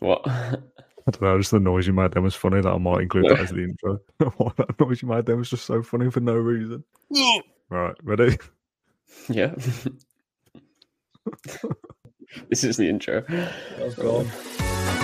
What? I don't know, just the noise you made then was funny. That I might include that as the intro. What, that noise you made then was just so funny for no reason. right, ready? yeah. this is the intro. Oh,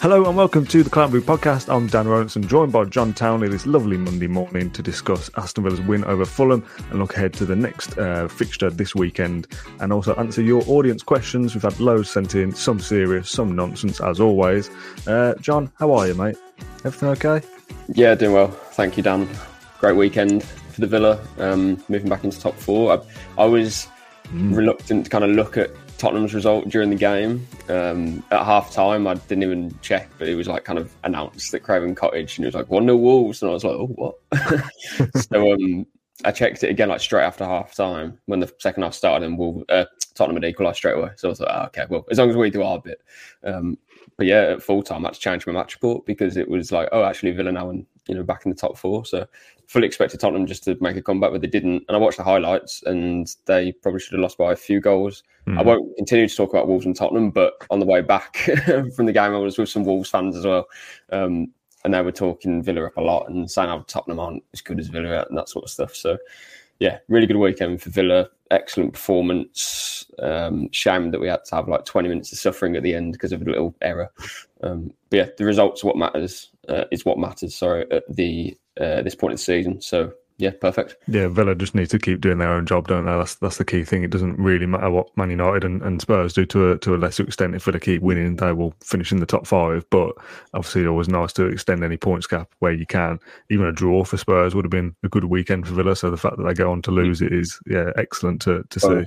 Hello and welcome to the Claret Blue Podcast. I'm Dan Rolinson, joined by John Townley this lovely Monday morning to discuss Aston Villa's win over Fulham and look ahead to the next uh, fixture this weekend and also answer your audience questions. We've had loads sent in, some serious, some nonsense as always. Uh, John, how are you, mate? Everything okay? Yeah, doing well. Thank you, Dan. Great weekend for the Villa. Um, moving back into top four. I, I was reluctant to kind of look at Tottenham's result during the game. Um, at half time, I didn't even check, but it was like kind of announced that Craven Cottage, and it was like 1 0 Wolves. And I was like, oh, what? so um, I checked it again, like straight after half time when the second half started, and Wolves, uh, Tottenham had equalised straight away. So I was like, ah, okay, well, as long as we do our bit. Um, but yeah, at full time, I had to change my match report because it was like, oh, actually, Villa and you know back in the top four. So fully expected Tottenham just to make a comeback, but they didn't. And I watched the highlights, and they probably should have lost by a few goals. I won't continue to talk about Wolves and Tottenham, but on the way back from the game, I was with some Wolves fans as well. Um, and they were talking Villa up a lot and saying how Tottenham aren't as good as Villa and that sort of stuff. So, yeah, really good weekend for Villa. Excellent performance. Um, shame that we had to have like 20 minutes of suffering at the end because of a little error. Um, but yeah, the results are what matters. Uh, is what matters. Sorry, at the uh, this point in the season. So yeah, perfect. Yeah, Villa just need to keep doing their own job, don't they? That's that's the key thing. It doesn't really matter what Man United and, and Spurs do to a to a lesser extent. If Villa keep winning, they will finish in the top five. But obviously, it's always nice to extend any points gap where you can. Even a draw for Spurs would have been a good weekend for Villa. So the fact that they go on to lose it is yeah excellent to to see.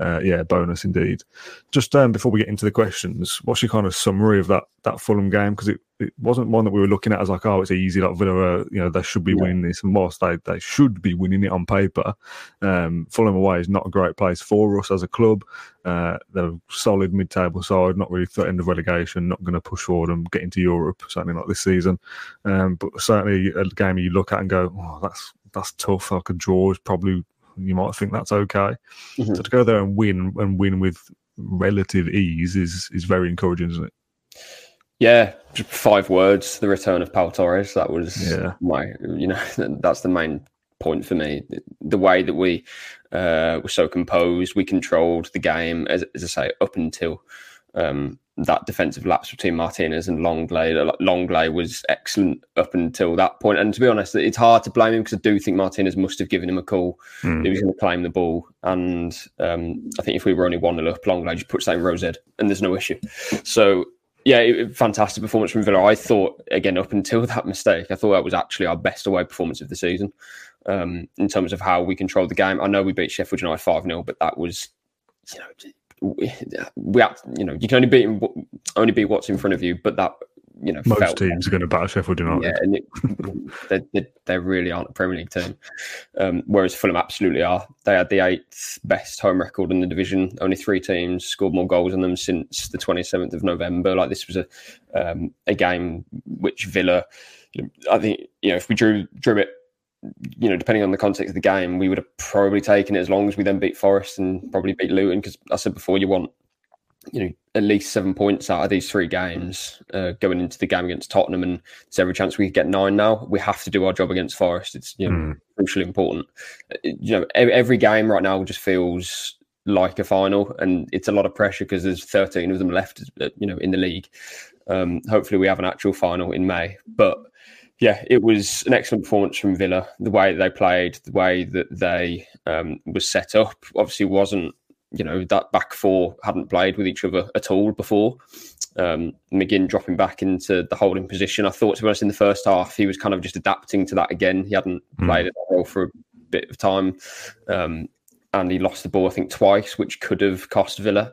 Uh, yeah, bonus indeed. Just um, before we get into the questions, what's your kind of summary of that that Fulham game? Because it, it wasn't one that we were looking at as like, oh, it's easy. Like Villa, you know, they should be winning this, and whilst they they should be winning it on paper, um, Fulham away is not a great place for us as a club. Uh, they're a solid mid-table side, not really threatened of relegation, not going to push forward and get into Europe, certainly not this season. Um, but certainly a game you look at and go, oh, that's that's tough. Like a draw is probably you might think that's okay. Mhm. So to go there and win and win with relative ease is is very encouraging, isn't it? Yeah, just five words. The return of Pau Torres. That was Yeah. my, you know, that's the main point for me. The way that we uh, were so composed, we controlled the game, as, as I say, up until um, that defensive lapse between Martinez and Lenglet. Lenglet was excellent up until that point. And to be honest, it's hard to blame him because I do think Martinez must have given him a call. Hmm. He was going to claim the ball. And um, I think if we were only 1 0 up, Lenglet just puts that in Row Z and there's no issue. So, yeah, it- fantastic performance from Villa. I thought, again, up until that mistake, I thought that was actually our best away performance of the season um, in terms of how we controlled the game. I know we beat Sheffield United 5 0, but that was, you know, we, had, you know, you can only beat only beat what's in front of you, but that you know, Most teams are going to batter Sheffield United. yeah, and it, they, they, they really aren't a Premier League team. Um, whereas Fulham absolutely are. They had the eighth best home record in the division. Only three teams scored more goals than them since the 27th of November. Like this was a um, a game which Villa, you know, I think, you know, if we drew drew it, you know, depending on the context of the game, we would have probably taken it as long as we then beat Forest and probably beat Luton. Because I said before, you want you know at least seven points out of these three games uh, going into the game against Tottenham, and there's every chance we could get nine. Now we have to do our job against Forest. It's you know Mm. crucially important. Uh, You know every, every game right now just feels like a final, and it's a lot of pressure because there's 13 of them left. uh, You know in the league. Um, hopefully we have an actual final in May, but. Yeah, it was an excellent performance from Villa. The way they played, the way that they um, was set up, obviously wasn't you know that back four hadn't played with each other at all before. Um, McGinn dropping back into the holding position. I thought, to be honest, in the first half, he was kind of just adapting to that again. He hadn't Mm. played at that role for a bit of time, um, and he lost the ball, I think, twice, which could have cost Villa.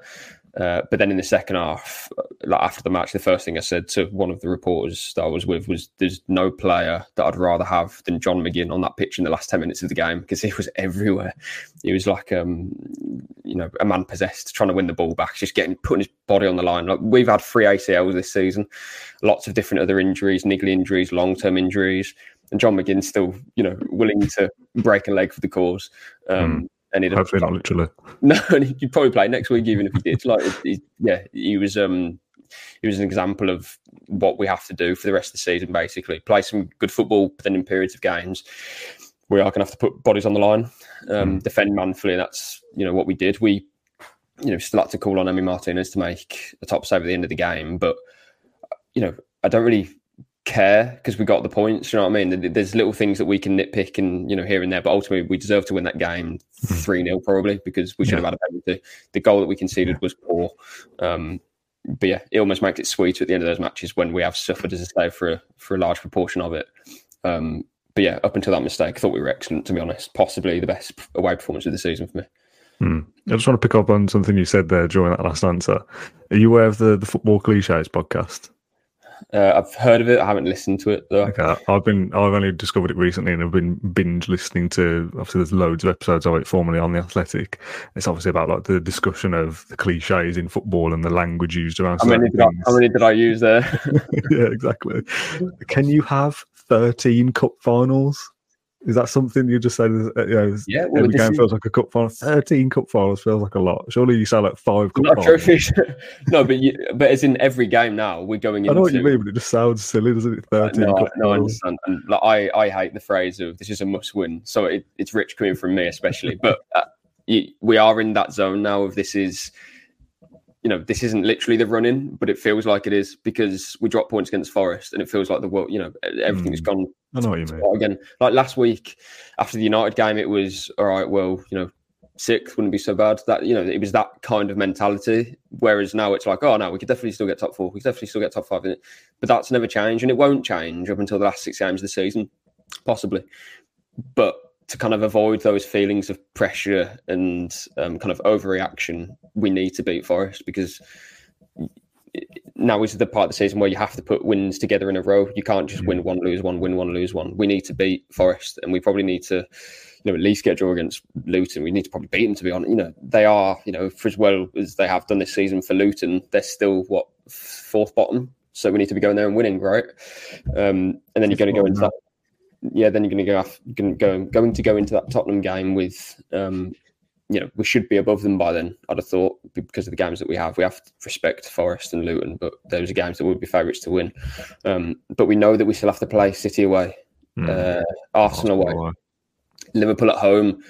Uh, but then in the second half, like after the match, the first thing I said to one of the reporters that I was with was, "There's no player that I'd rather have than John McGinn on that pitch in the last ten minutes of the game because he was everywhere. He was like, um, you know, a man possessed, trying to win the ball back, just getting putting his body on the line. Like we've had three ACLs this season, lots of different other injuries, niggly injuries, long term injuries, and John McGinn's still, you know, willing to break a leg for the cause. Um, And he'd Hopefully not literally. no, and he'd probably play next week even if he did. Like, it- it- yeah, he was um, he was an example of what we have to do for the rest of the season. Basically, play some good football, but then in periods of games, we are going to have to put bodies on the line, um, defend manfully. And that's you know what we did. We you know still had to call on Emi Martinez to make a top save at the end of the game, but you know I don't really care because we got the points. You know what I mean? There's little things that we can nitpick and you know here and there, but ultimately we deserve to win that game three 0 probably because we should have had a penalty. The goal that we conceded was poor. Um, but yeah, it almost makes it sweeter at the end of those matches when we have suffered, as I say, for a, for a large proportion of it. Um, but yeah, up until that mistake, I thought we were excellent. To be honest, possibly the best away performance of the season for me. Hmm. I just want to pick up on something you said there during that last answer. Are you aware of the, the Football Cliches podcast? Uh, I've heard of it. I haven't listened to it though. Okay, I've been I've only discovered it recently and I've been binge listening to obviously there's loads of episodes of it formerly on the Athletic. It's obviously about like the discussion of the cliches in football and the language used around How many, did I, how many did I use there? yeah, exactly. Can you have 13 cup finals? Is that something you just said? uh, You know, Yeah, well, every game is- feels like a cup final. 13 cup finals feels like a lot. Surely you say like five cup Not trophies. no, but you, but as in every game now, we're going Into... I know what you mean, but it just sounds silly, doesn't it? 13 No, cup no, I understand. And like, I, I hate the phrase of this is a must win. So it, it's rich coming from me, especially. But uh, you, we are in that zone now of this is, you know, this isn't literally the running, but it feels like it is because we dropped points against Forest and it feels like the world, you know, everything's Mm. gone I know what you mean. Again, like last week after the United game, it was all right. Well, you know, sixth wouldn't be so bad. That you know, it was that kind of mentality. Whereas now it's like, oh no, we could definitely still get top four. We could definitely still get top five. But that's never changed, and it won't change up until the last six games of the season, possibly. But to kind of avoid those feelings of pressure and um, kind of overreaction, we need to beat Forest because now is the part of the season where you have to put wins together in a row. You can't just win one, lose one, win one, lose one. We need to beat Forest, and we probably need to, you know, at least get a draw against Luton. We need to probably beat them. To be honest, you know, they are, you know, for as well as they have done this season for Luton, they're still what fourth bottom. So we need to be going there and winning, right? Um, and then you're going to go into that. Yeah, then you're going to go, off, going, go going to go into that Tottenham game with um, you know, we should be above them by then, I'd have thought, because of the games that we have. We have to respect Forest and Luton, but those are games that would be favourites to win. Um, but we know that we still have to play City away, Mm. uh, Arsenal away, Liverpool at home.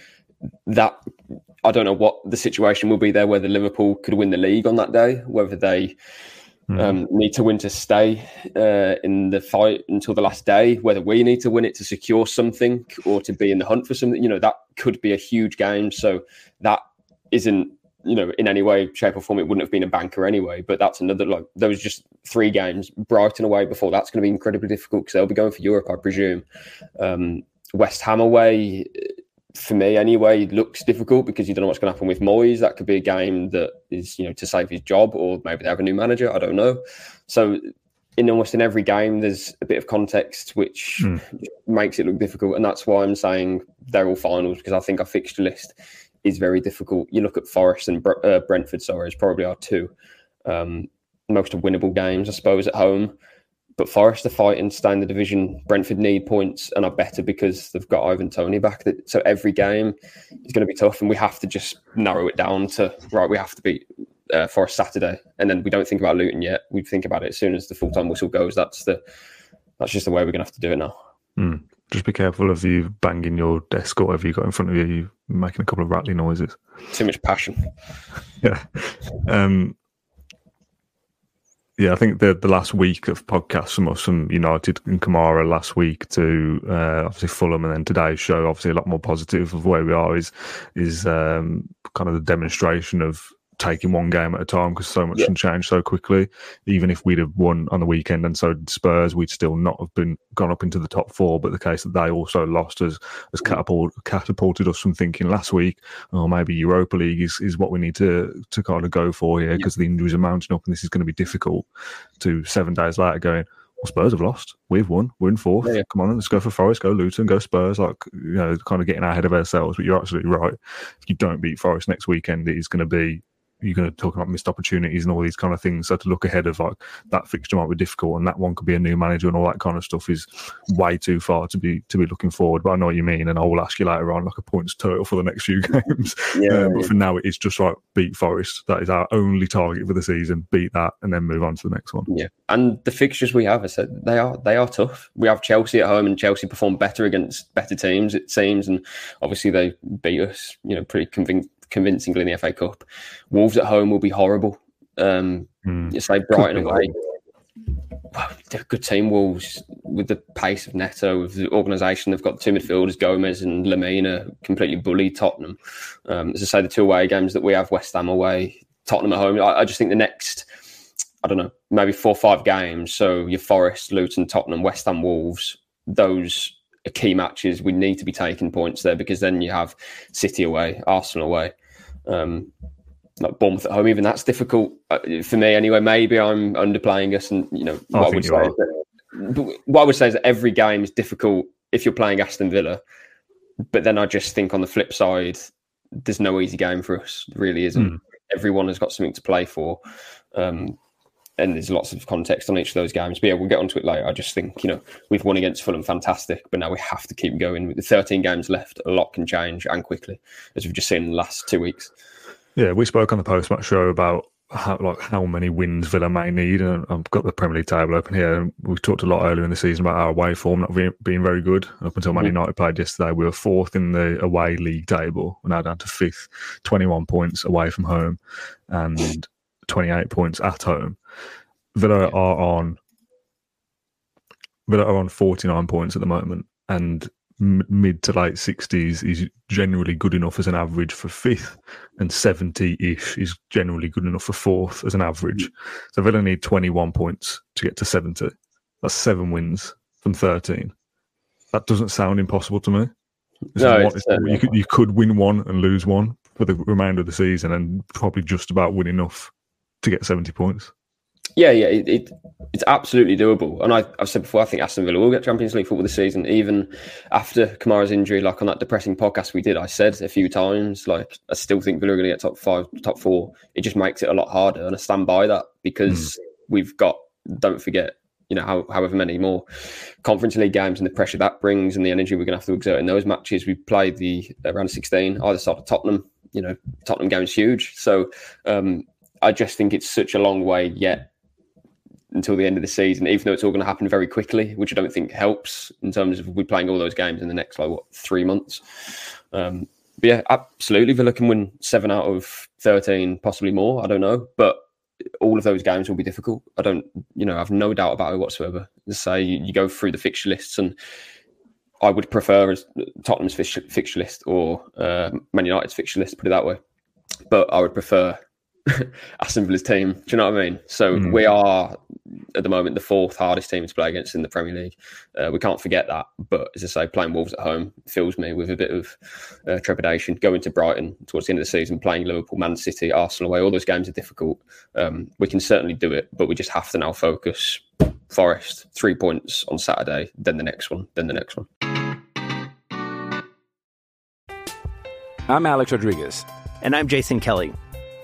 That I don't know what the situation will be there, whether Liverpool could win the league on that day, whether they Mm. um, need to win to stay uh, in the fight until the last day, whether we need to win it to secure something or to be in the hunt for something. You know, that could be a huge game. So that isn't, you know, in any way, shape, or form, it wouldn't have been a banker anyway. But that's another, like, those just three games. Brighton away before that's going to be incredibly difficult because they'll be going for Europe, I presume. Um, West Ham away, for me anyway, looks difficult because you don't know what's going to happen with Moyes. That could be a game that is, you know, to save his job, or maybe they have a new manager. I don't know. So in almost in every game, there's a bit of context which Mm. makes it look difficult, and that's why I'm saying they're all finals because I think our fixture list is very difficult. You look at Forest and uh, Brentford, sorry, is probably our two um, most winnable games, I suppose, at home. But Forest are fighting, stay in the division. Brentford need points and are better because they've got Ivan Toney back. So every game is going to be tough, and we have to just narrow it down to right. We have to beat uh, Forest Saturday, and then we don't think about Luton yet. We think about it as soon as the full time whistle goes. That's the that's just the way we're going to have to do it now. Mm. Just be careful of you banging your desk or whatever you got in front of you. You making a couple of rattly noises. Too much passion. Yeah. Um, yeah, I think the the last week of podcasts from us from United and Kamara last week to uh, obviously Fulham and then today's show, obviously a lot more positive of where we are is is um, kind of the demonstration of taking one game at a time because so much Yeah. can change so quickly. Even if we'd have won on the weekend and so did Spurs, we'd still not have been gone up into the top four. But the case that they also lost has has mm. catapult, catapulted us from thinking last week, oh, maybe Europa League is, is what we need to to kind of go for here because the injuries are mounting up and this is going to be difficult. To seven days later going. Well, Spurs have lost. We've won. We're in fourth. Yeah, yeah. Come on, let's go for Forest. Go Luton. Go Spurs. Like you know, kind of getting ahead of ourselves. But you're absolutely right. If you don't beat Forest next weekend, it is going to be you're going to talk about missed opportunities and all these kind of things. So to look ahead of like that fixture might be difficult, and that one could be a new manager and all that kind of stuff is way too far to be to be looking forward. But I know what you mean, and I will ask you later on like a points total for the next few games. Yeah, Um, but yeah. for now, it is just like beat Forest. That is our only target for the season. Beat that, and then move on to the next one. Yeah, and the fixtures we have, I said they are they are tough. We have Chelsea at home, and Chelsea perform better against better teams, it seems, and obviously they beat us, you know, pretty convin- convincingly in the FA Cup. Wolves at home will be horrible. Um, Mm. you say Brighton away. Well, they're a good team, Wolves, with the pace of Neto, with the organisation. They've got two midfielders, Gomes and Lemina, completely bullied Tottenham. Um, as I say, the two away games that we have, West Ham away, Tottenham at home. I, I just think the next, I don't know, maybe four or five games. So your Forest, Luton, Tottenham, West Ham, Wolves, those are key matches. We need to be taking points there because then you have City away, Arsenal away. Um, like Bournemouth at home, even that's difficult uh, for me anyway. Maybe I'm underplaying us, and you know I what I, would say. Is that, what I would say is that every game is difficult if you're playing Aston Villa. But then I just think on the flip side, there's no easy game for us. There really isn't. Mm. Everyone has got something to play for. Um, and there's lots of context on each of those games. But yeah, we'll get onto it later. I just think, you know, we've won against Fulham, fantastic, but now we have to keep going. With the 13 games left, a lot can change and quickly, as we've just seen in the last two weeks. Yeah, we spoke on the post match show about how like how many wins Villa may need, and I've got the Premier League table open here. And we talked a lot earlier in the season about our away form not being, being very good. Up until Man Mhm. United played yesterday, we were fourth in the away league table. We're now down to fifth, twenty-one points away from home, and twenty-eight points at home. Villa are on Villa are on forty-nine points at the moment, and m- mid to late sixties is generally good enough as an average for fifth, and seventy ish is generally good enough for fourth as an average. So Villa need twenty one points to get to seventy. That's seven wins from thirteen. That doesn't sound impossible to me. No, one- it's certainly you could you could win one and lose one for the remainder of the season, and probably just about win enough to get seventy points. Yeah, yeah, it, it it's absolutely doable. And I, I've said before, I think Aston Villa will get Champions League football this season, even after Kamara's injury. Like on that depressing podcast we did, I said a few times, like I still think Villa are going to get top five, top four. It just makes it a lot harder, and I stand by that because we've got. Don't forget, you know, how, however many more Conference League games and the pressure that brings, and the energy we're going to have to exert in those matches. We played the round of sixteen either side of Tottenham. You know, Tottenham game is huge, so um, I just think it's such a long way yet until the end of the season, even though it's all going to happen very quickly, which I don't think helps in terms of we playing all those games in the next like what three months. Um, but yeah, absolutely, Villa can win seven out of thirteen, possibly more. I don't know, but all of those games will be difficult. I don't, you know, I have no doubt about it whatsoever. Let's say you, you go through the fixture lists, and I would prefer as Tottenham's fixture, fixture list or uh, Man United's fixture list, put it that way. But I would prefer Aston Villa's team. Do you know what I mean? So Mhm. we are at the moment the fourth hardest team to play against in the Premier League. Uh, we can't forget that. But as I say, playing Wolves at home fills me with a bit of uh, trepidation. Going to Brighton towards the end of the season, playing Liverpool, Man City, Arsenal away, all those games are difficult. Um, we can certainly do it, but we just have to now focus Forest, three points on Saturday, then the next one, then the next one. I'm Alex Rodriguez. And I'm Jason Kelly.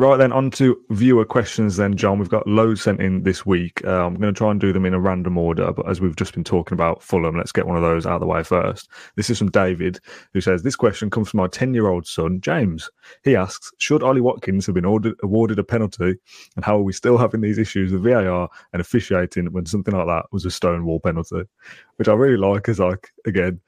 Right then, on to viewer questions. Then, John, we've got loads sent in this week. Uh, I'm going to try and do them in a random order, but as we've just been talking about Fulham, let's get one of those out of the way first. This is from David, who says this question comes from my 10 year old son James. He asks, should Ollie Watkins have been ordered, awarded a penalty, and how are we still having these issues with VAR and officiating when something like that was a stonewall penalty? Which I really like Is like again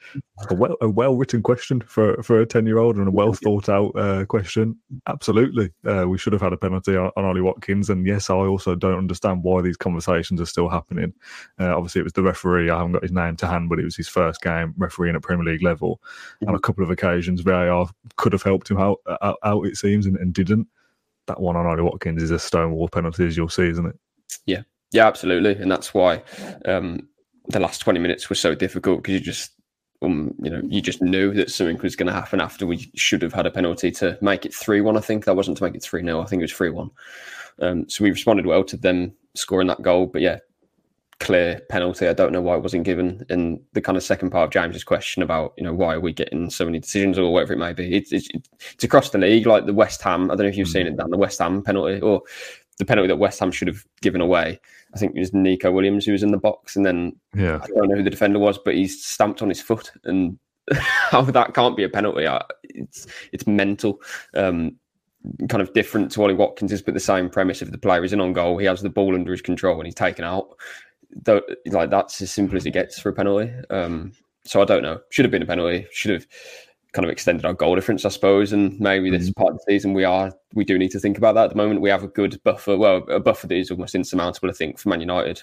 a well a well written question for for a 10 year old and a well thought out uh, question. Absolutely, uh, we should have had a penalty on, on Ollie Watkins. And yes, I also don't understand why these conversations are still happening. Uh, obviously, it was the referee. I haven't got his name to hand, but it was his first game refereeing at Premier League level. On a couple of occasions, VAR could have helped him out, out, out it seems, and, and didn't. That one on Ollie Watkins is a stonewall penalty, as you'll see, isn't it? Yeah, yeah, absolutely, and that's why um, the last twenty minutes were so difficult because you just, um, you know, you just knew that something was going to happen after we should have had a penalty to make it three one. I think that wasn't to make it three 0 I think it was three one. Um, so we responded well to them scoring that goal, but yeah, clear penalty. I don't know why it wasn't given. And the kind of second part of James's question about, you know, why are we getting so many decisions or whatever it may be, it's, it's, it's across the league, like the West Ham. I don't know if you've seen it, Dan, the West Ham penalty or the penalty that West Ham should have given away. I think it was Nico Williams who was in the box. And then Yeah. I don't know who the defender was, but he's stamped on his foot. And how that can't be a penalty, I- it's, it's mental. Um, kind of different to Ollie Watkins is, but the same premise. If the player is in on goal, he has the ball under his control and he's taken out. Though, like that's as simple as it gets for a penalty. Um, so I don't know. Should have been a penalty. Should have kind of extended our goal difference, I suppose. And maybe this part of the season we are we do need to think about that. At the moment, we have a good buffer. Well, a buffer that is almost insurmountable. I think for Man United.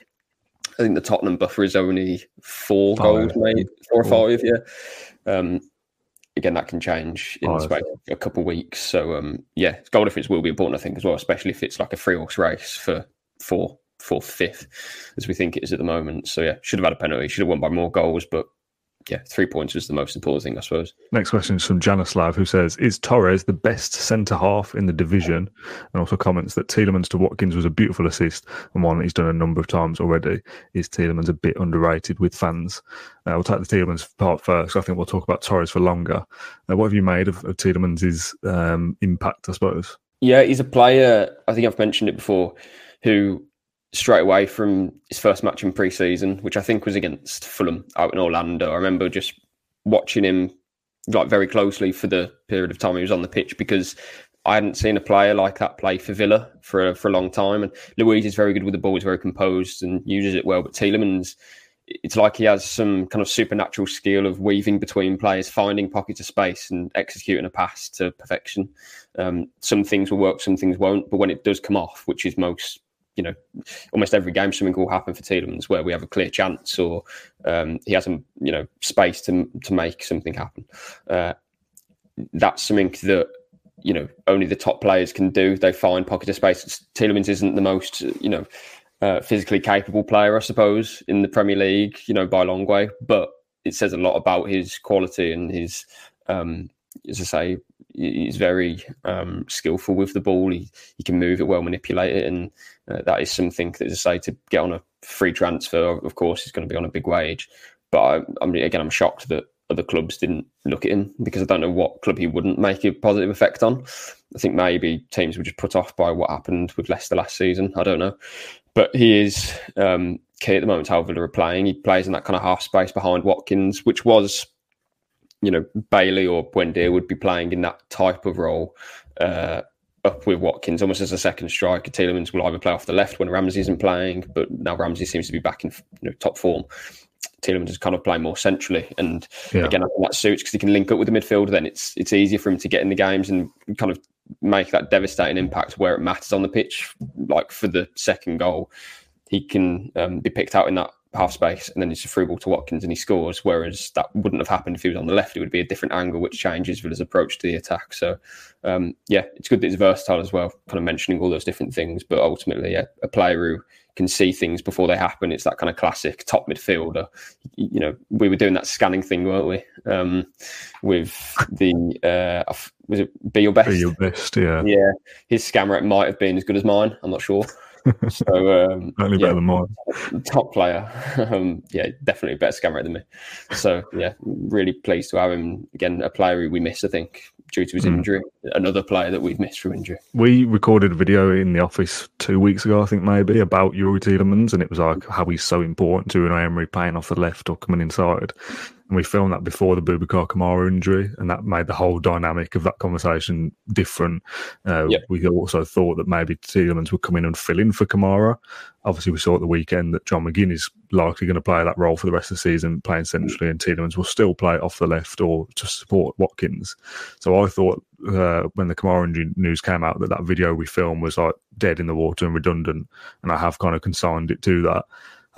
I think the Tottenham buffer is only four Five. goals, maybe four or five. Yeah. Um, again, that can change in the space a couple of weeks. So um, yeah, goal difference will be important, I think, as well, especially if it's like a three horse race for four, fourth, fifth, as we think it is at the moment. So yeah, should have had a penalty, should have won by more goals, but yeah, three points was the most important thing, I suppose. Next question is from Janislav, who says, Is Torres the best centre half in the division? And also comments that Tielemans to Watkins was a beautiful assist and one that he's done a number of times already. Is Tielemans a bit underrated with fans? Uh, we'll take the Tielemans part first. I think we'll talk about Torres for longer. Uh, what have you made of, of Tielemans' um, impact, I suppose? Yeah, he's a player. I think I've mentioned it before. Who straight away from his first match in pre-season, which I think was against Fulham out in Orlando. I remember just watching him like very closely for the period of time he was on the pitch because I hadn't seen a player like that play for Villa for a, for a long time. And Luiz is very good with the ball; he's very composed and uses it well. But Tielemans, it's like he has some kind of supernatural skill of weaving between players, finding pockets of space, and executing a pass to perfection. Um, some things will work, some things won't. But when it does come off, which is most you know, almost every game something will happen for Tielemans where we have a clear chance or um, he has not you know space to to make something happen. Uh, that's something that you know only the top players can do. They find pocket of space. Tielemans isn't the most you know uh, physically capable player, I suppose, in the Premier League, you know, by a long way. But it says a lot about his quality and his, um, as I say, he's very um, skillful with the ball. He, he can move it well, manipulate it, and uh, that is something that, as I say, to get on a free transfer, of course, he's going to be on a big wage. But I, I mean, again, I'm shocked that other clubs didn't look at him because I don't know what club he wouldn't make a positive effect on. I think maybe teams were just put off by what happened with Leicester last season. I don't know. But he is um, key at the moment how Villa are playing. He plays in that kind of half space behind Watkins, which was, you know, Bailey or Buendia would be playing in that type of role uh, up with Watkins, almost as a second striker. Tielemans will either play off the left when Ramsey isn't playing, but now Ramsey seems to be back in you know, top form. Tielemans is kind of playing more centrally, and yeah. again, I think that suits because he can link up with the midfield. Then it's it's easier for him to get in the games and kind of make that devastating impact where it matters on the pitch. Like for the second goal, he can um, be picked out in that half space, and then it's a through ball to Watkins and he scores. Whereas that wouldn't have happened if he was on the left; it would be a different angle, which changes Villa's approach to the attack. So, um, yeah, it's good that he's versatile as well. Kind of mentioning all those different things, but ultimately, yeah, a player who can see things before they happen. It's that kind of classic top midfielder. You know, we were doing that scanning thing, weren't we? Um, with the uh, was it be your best? Be your best, yeah. Yeah, his scan rate might have been as good as mine. I'm not sure. so um, only yeah, better than mine. Top player, um, yeah, definitely better rate than me. So yeah, really pleased to have him again. A player we missed, I think, due to his mm. injury. Another player that we've missed from injury. We recorded a video in the office two weeks ago, I think maybe, about Youri Tielemans, and it was like how he's so important to an Emery playing off the left or coming inside. And we filmed that before the Boubacar Kamara injury, and that made the whole dynamic of that conversation different. Uh. We also thought that maybe Tielemans would come in and fill in for Kamara. Obviously, we saw at the weekend that John McGinn is likely going to play that role for the rest of the season, playing centrally, and Tielemans will still play off the left or to support Watkins. So I thought uh, when the Kamara injury news came out that that video we filmed was like dead in the water and redundant, and I have kind of consigned it to that.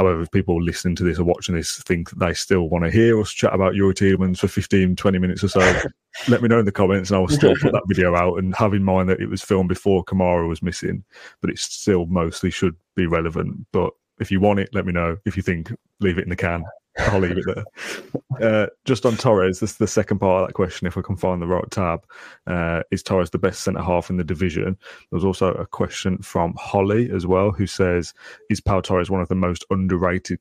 However, if people listening to this or watching this think that they still want to hear us chat about Youri Tielemans for 15, 20 minutes or so, let me know in the comments and I'll still put that video out. And have in mind that it was filmed before Kamara was missing, but it still mostly should be relevant. But if you want it, let me know. If you think, leave it in the can. I'll leave it there. Uh, just on Torres, this is the second part of that question. If I can find the right tab, uh, is Torres the best centre half in the division? There's also a question from Holly as well, who says, "Is Pau Torres one of the most underrated?"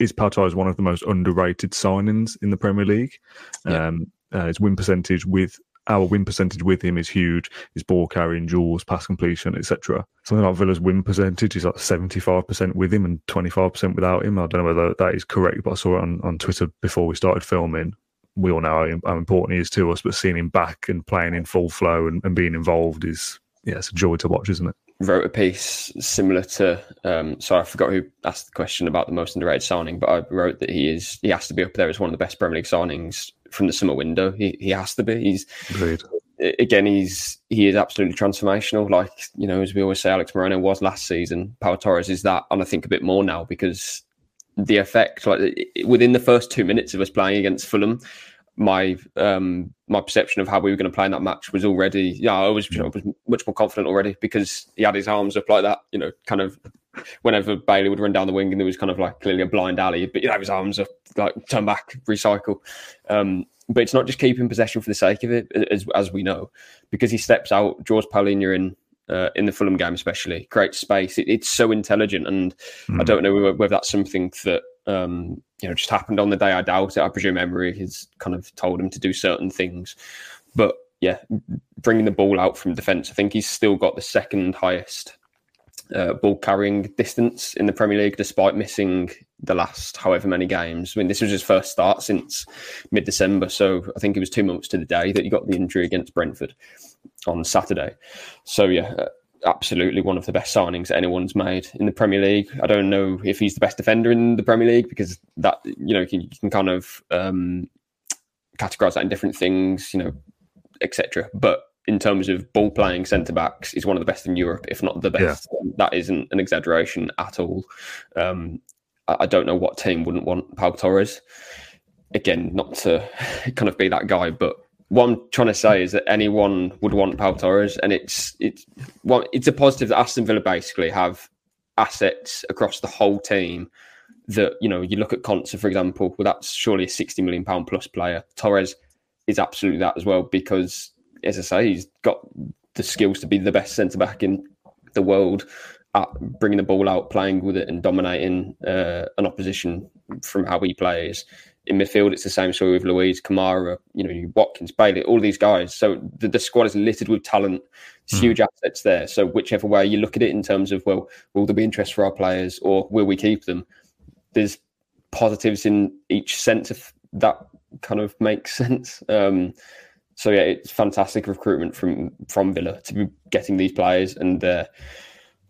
Is Pau Torres one of the most underrated signings in the Premier League? Yeah. Um, uh, his win percentage with our win percentage with him is huge. His ball carrying, duels, pass completion, etc. Something like Villa's win percentage is like seventy five percent with him and twenty five percent without him. I don't know whether that is correct, but I saw it on, on Twitter before we started filming. We all know how, important he is to us, but seeing him back and playing in full flow and, and being involved is yeah, it's a joy to watch, isn't it? Wrote a piece similar to um, sorry, I forgot who asked the question about the most underrated signing, but I wrote that he is he has to be up there as one of the best Premier League signings from the summer window. He he has to be. He's Agreed. again. He's he is absolutely transformational. Like you know, as we always say, Alex Moreno was last season. Pau Torres is that, and I think a bit more now because the effect, like within the first two minutes of us playing against Fulham, my um my perception of how we were going to play in that match was already yeah I was, you know, was much more confident already because he had his arms up like that you know kind of whenever Bailey would run down the wing and there was kind of like clearly a blind alley but you know his arms up like turn back recycle. Um but it's not just keeping possession for the sake of it as as we know because he steps out draws Palhinha in uh, in the Fulham game especially creates space. It, it's so intelligent and mm. I don't know whether that's something that um, you know just happened on the day. I doubt it. I presume Emery has kind of told him to do certain things, but yeah, bringing the ball out from defence. I think he's still got the second highest uh, ball carrying distance in the Premier League, despite missing the last however many games. I mean, this was his first start since mid December, so I think it was two months to the day that he got the injury against Brentford on Saturday. So yeah, absolutely one of the best signings that anyone's made in the Premier League. I don't know if he's the best defender in the Premier League because that you know you can, you can kind of um, categorize that in different things, you know, etc. But in terms of ball playing centre backs, he's one of the best in Europe, if not the best. Yeah. That isn't an exaggeration at all. Um, I, I, don't know what team wouldn't want Pau Torres. Again, not to kind of be that guy, but what I'm trying to say is that anyone would want Pau Torres, and it's it's well, it's a positive that Aston Villa basically have assets across the whole team that you know you look at Konsa for example well that's surely a 60 million pound plus player. Torres is absolutely that as well because as I say he's got the skills to be the best centre back in the world at bringing the ball out playing with it and dominating uh, an opposition from how he plays in midfield it's the same story with Luiz, Kamara you know Watkins Bailey all these guys. So the, the squad is littered with talent it's huge assets there. So whichever way you look at it in terms of well will there be interest for our players or will we keep them? There's positives in each sense if that kind of makes sense. Um, so yeah, it's fantastic recruitment from from Villa to be getting these players and uh,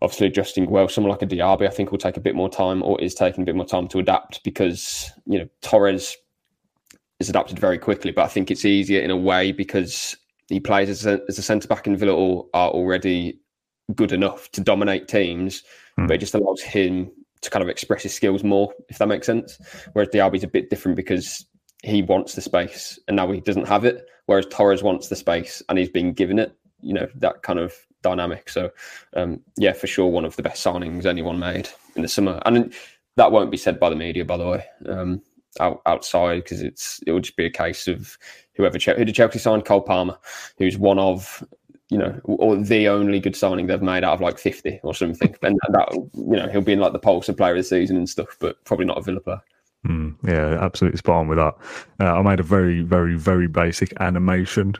obviously adjusting well. Someone like a Diaby, I think, will take a bit more time or is taking a bit more time to adapt because you know Torres is adapted very quickly, but I think it's easier in a way because he plays as a, as a centre back and Villa are already good enough to dominate teams, hmm. but it just allows him to kind of express his skills more, if that makes sense. Whereas Diaby's a bit different because he wants the space and now he doesn't have it. Whereas Torres wants the space and he's been given it. You know that kind of dynamic. So um, yeah, for sure, one of the best signings anyone made in the summer, and that won't be said by the media, by the way. Um, out, outside because it's it would just be a case of whoever who did Chelsea sign Cole Palmer, who's one of you know, or the only good signing they've made out of like 50 or something. And that, you know, he'll be in like the pulse of player of the season and stuff, but probably not a Villa player. Mm, yeah, absolutely spot on with that. Uh, I made a very, very, very basic animation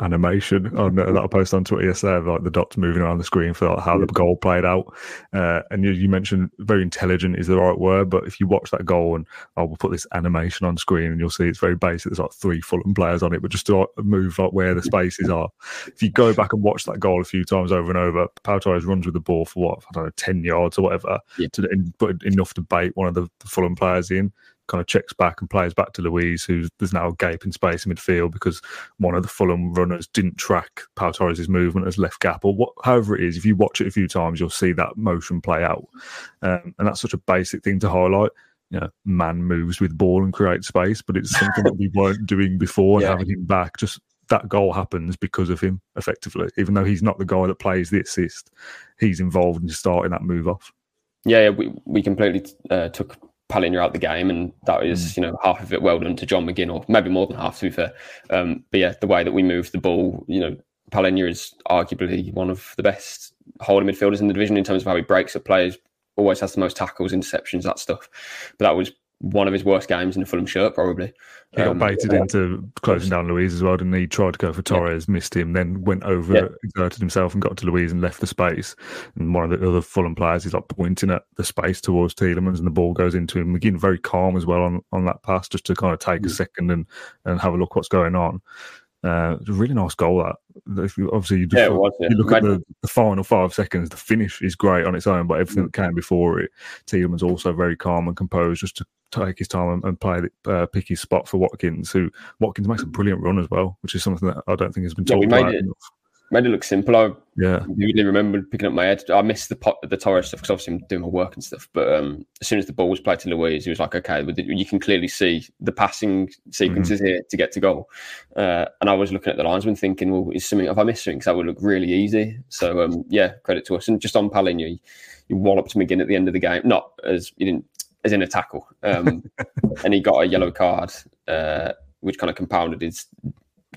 animation on that I posted on Twitter yesterday of like the dots moving around the screen for like, how the goal played out. Uh, and you, you, mentioned very intelligent is the right word, but if you watch that goal and I will put this animation on screen and you'll see it's very basic. There's like three Fulham players on it, but just to move like where the spaces are. If you go back and watch that goal a few times over and over, Pau Torres runs with the ball for what I don't know, ten yards or whatever, yeah. to but enough to bait one of the, the Fulham players in kind of checks back and plays back to Luiz, who's there's now a gaping space in midfield because one of the Fulham runners didn't track Pau Torres' movement as left gap or what, however it is. If you watch it a few times, you'll see that motion play out, um, and that's such a basic thing to highlight. You know, man moves with ball and creates space, but it's something that we weren't doing before. And having him back, just that goal happens because of him, effectively. Even though he's not the guy that plays the assist, he's involved in starting that move off. Yeah, we we completely uh, took Palhinha out the game, and that is mm. you know half of it well done to John McGinn, or maybe more than half to be fair. Um, but yeah, the way that we move the ball, you know, Palhinha is arguably one of the best holding midfielders in the division in terms of how he breaks up players. Always has the most tackles, interceptions, that stuff. But that was one of his worst games in a Fulham shirt, probably. He got um, baited yeah. into closing down Luiz as well, didn't he? Tried to go for Torres, yeah. missed him, then went over, yeah. exerted himself and got to Luiz and left the space. And one of the other Fulham players is like pointing at the space towards Tielemans and the ball goes into him. Again, very calm as well on, on that pass, just to kind of take mm. a second and, and have a look what's going on. Uh, a really nice goal. That you, obviously you, just, yeah, was, yeah. you look at the, the, final five seconds, the finish is great on its own, but everything that came before it, Tielemans also very calm and composed, just to take his time and, and play uh, pick his spot for Watkins. Who Watkins makes a brilliant run as well, which is something that I don't think has been talked yeah, about it, enough made it look simple. I yeah. really remember picking up my head. I missed the pot, the Torres stuff because obviously I'm doing my work and stuff. But um, as soon as the ball was played to Luiz, he was like, okay, you can clearly see the passing sequences mm-hmm. here to get to goal. Uh, and I was looking at the linesman thinking, well, is something, have I missed something? Because that would look really easy. So um, yeah, credit to us. And just on Palhinha, you, you walloped him again at the end of the game. Not as, you didn't, as in a tackle. Um, and he got a yellow card, uh, which kind of compounded his